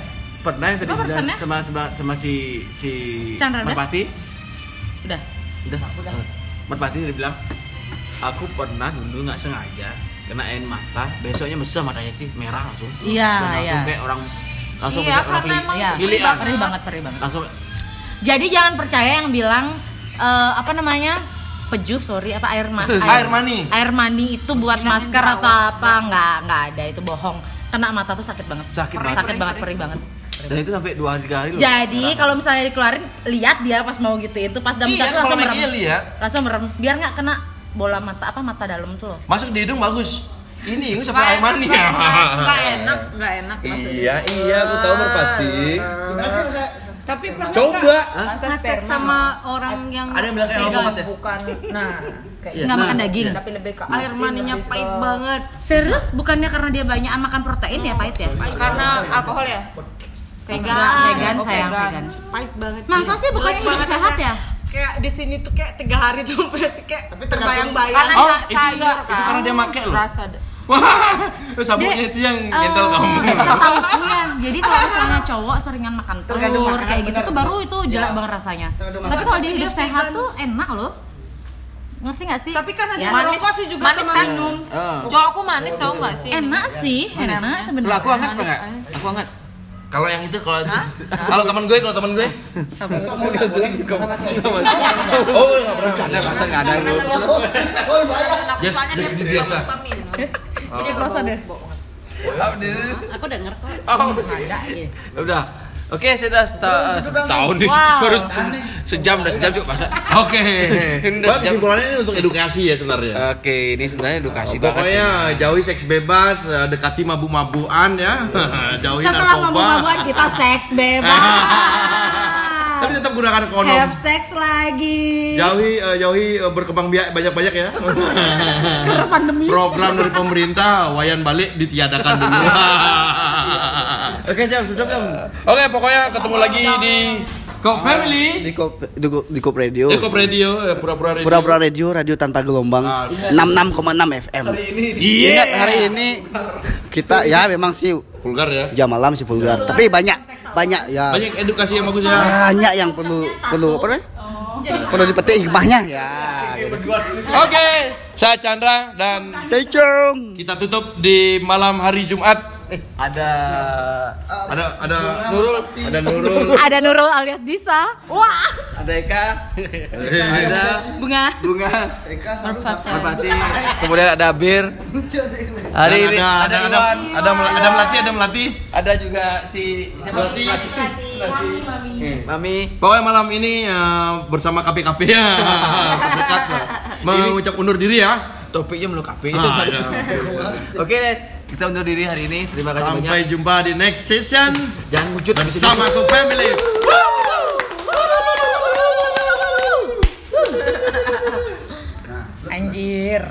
pernah yang tadi bilang sama sama sama si si Chandra, Merpati Udah. udah Merpati dia bilang aku pernah dulu nggak sengaja kena air mata besoknya besar matanya sih merah langsung Iya, langsung iya. kayak orang langsung Iya, kayak orang Iya, perih lilian perih banget, perih banget. langsung Jadi jangan percaya yang bilang eh, apa namanya? pejuh sorry apa air ma Air mani. air mani itu buat masker atau apa nggak nggak ada itu bohong kena mata tuh sakit banget Sakit banget. sakit banget perih banget dan itu sampai dua hari tiga hari loh jadi kalau misalnya dikeluarin lihat dia pas mau gitu itu pas jam Iya, satu langsung merem lihat. langsung merem biar nggak kena bola mata apa mata dalam tuh loh Masuk di hidung bagus. Ini ini sampai air mani. enak, nggak enak, nggak enak. Iya, iya, aku tahu merpati. Tapi pernah Coba. seks sama orang yang Ada yang bilang kayak obat ya? Bukan, nah, kayak nggak makan daging tapi lebih ke Air maninya pahit banget. serius bukannya karena dia banyakan makan protein ya pahit ya karena alkohol ya. Vegan. Vegan Oh, sayang vegan. vegan Pahit banget. masa sih bukannya hidup sehat ya Kayak di sini tuh kayak tiga hari tuh masih kayak Tapi terbayang-bayang. Karena Oh, sa- itu sayur enggak, kan. itu karena dia make loh. Rasa. Wah, sabuknya itu yang nyentel kamu. Setauku ya. Jadi kalau misalnya cowok seringan makan telur makanan, kayak gitu bener. tuh baru itu jelek banget rasanya. Tapi kalau dia hidup sehat tuh enak loh. Ngerti gak sih? Tapi kan ada Ya. manis sih juga manis sama kan? minum. Ah. Cowokku manis tau gak sih? Enak sih, enak sebenarnya. aku hangat apa enggak? Aku hangat. Kalau yang itu kalau kalau teman gue, kalau teman gue. Oh, enggak pernah. Ada masa enggak ada lu. Just just biasa. Ceplosan deh. Aku denger kok. Oh, Ada ya. udah. Oke, sudah seta- setahun nih, baru se- sejam udah sejam juga masa. Oke. Sejam. kesimpulannya ini untuk edukasi ya sebenarnya. Oke, ini sebenarnya edukasi banget. Pokoknya jauhi seks bebas, eh, dekati mabuk-mabukan ya. jauhi Setelah narkoba. mabuk-mabukan kita seks bebas. Tapi tetap gunakan kondom. Have sex lagi. Jauhi eh, jauhi eh, berkembang biak banyak-banyak ya. Program dari pemerintah wayan balik ditiadakan dulu. Oke, jam sudah jam. Oke, pokoknya ketemu lagi di Kok Family. Di Kop di Kop- di Kop Radio. Eh, Kop Radio, eh, pura-pura radio. Pura-pura Radio, radio tanpa gelombang. Ah, 66,6 FM. Iya. Ingat hari ini kita ya memang sih Vulgar ya. jam malam sih vulgar, tapi banyak banyak ya Banyak edukasi yang bagus ya. banyak yang perlu perlu apa namanya? Perlu dipetik hikmahnya ya. Oke, saya Chandra dan Tecung. kita tutup di malam hari Jumat. Ada Ada ada Nurul, ada Nurul. Ada Nurul alias Disa. Wah, ada Eka, ada bunga. Bunga, Merpati, kemudian ada Bir. Hari ini ada ada ada Iwan. ada, ada melati, ada melati. ada juga si siapa? Melati. Mami. Pokoknya malam ini eh, bersama KPKP ya. Dekat lah. Mengucap undur diri ya. Topiknya meluk kape. Ah, iya. Oke deh, kita undur diri hari ini. Terima kasih Sampai banyak. jumpa di next session Jangan wujud bersama Kok Family. Anjir.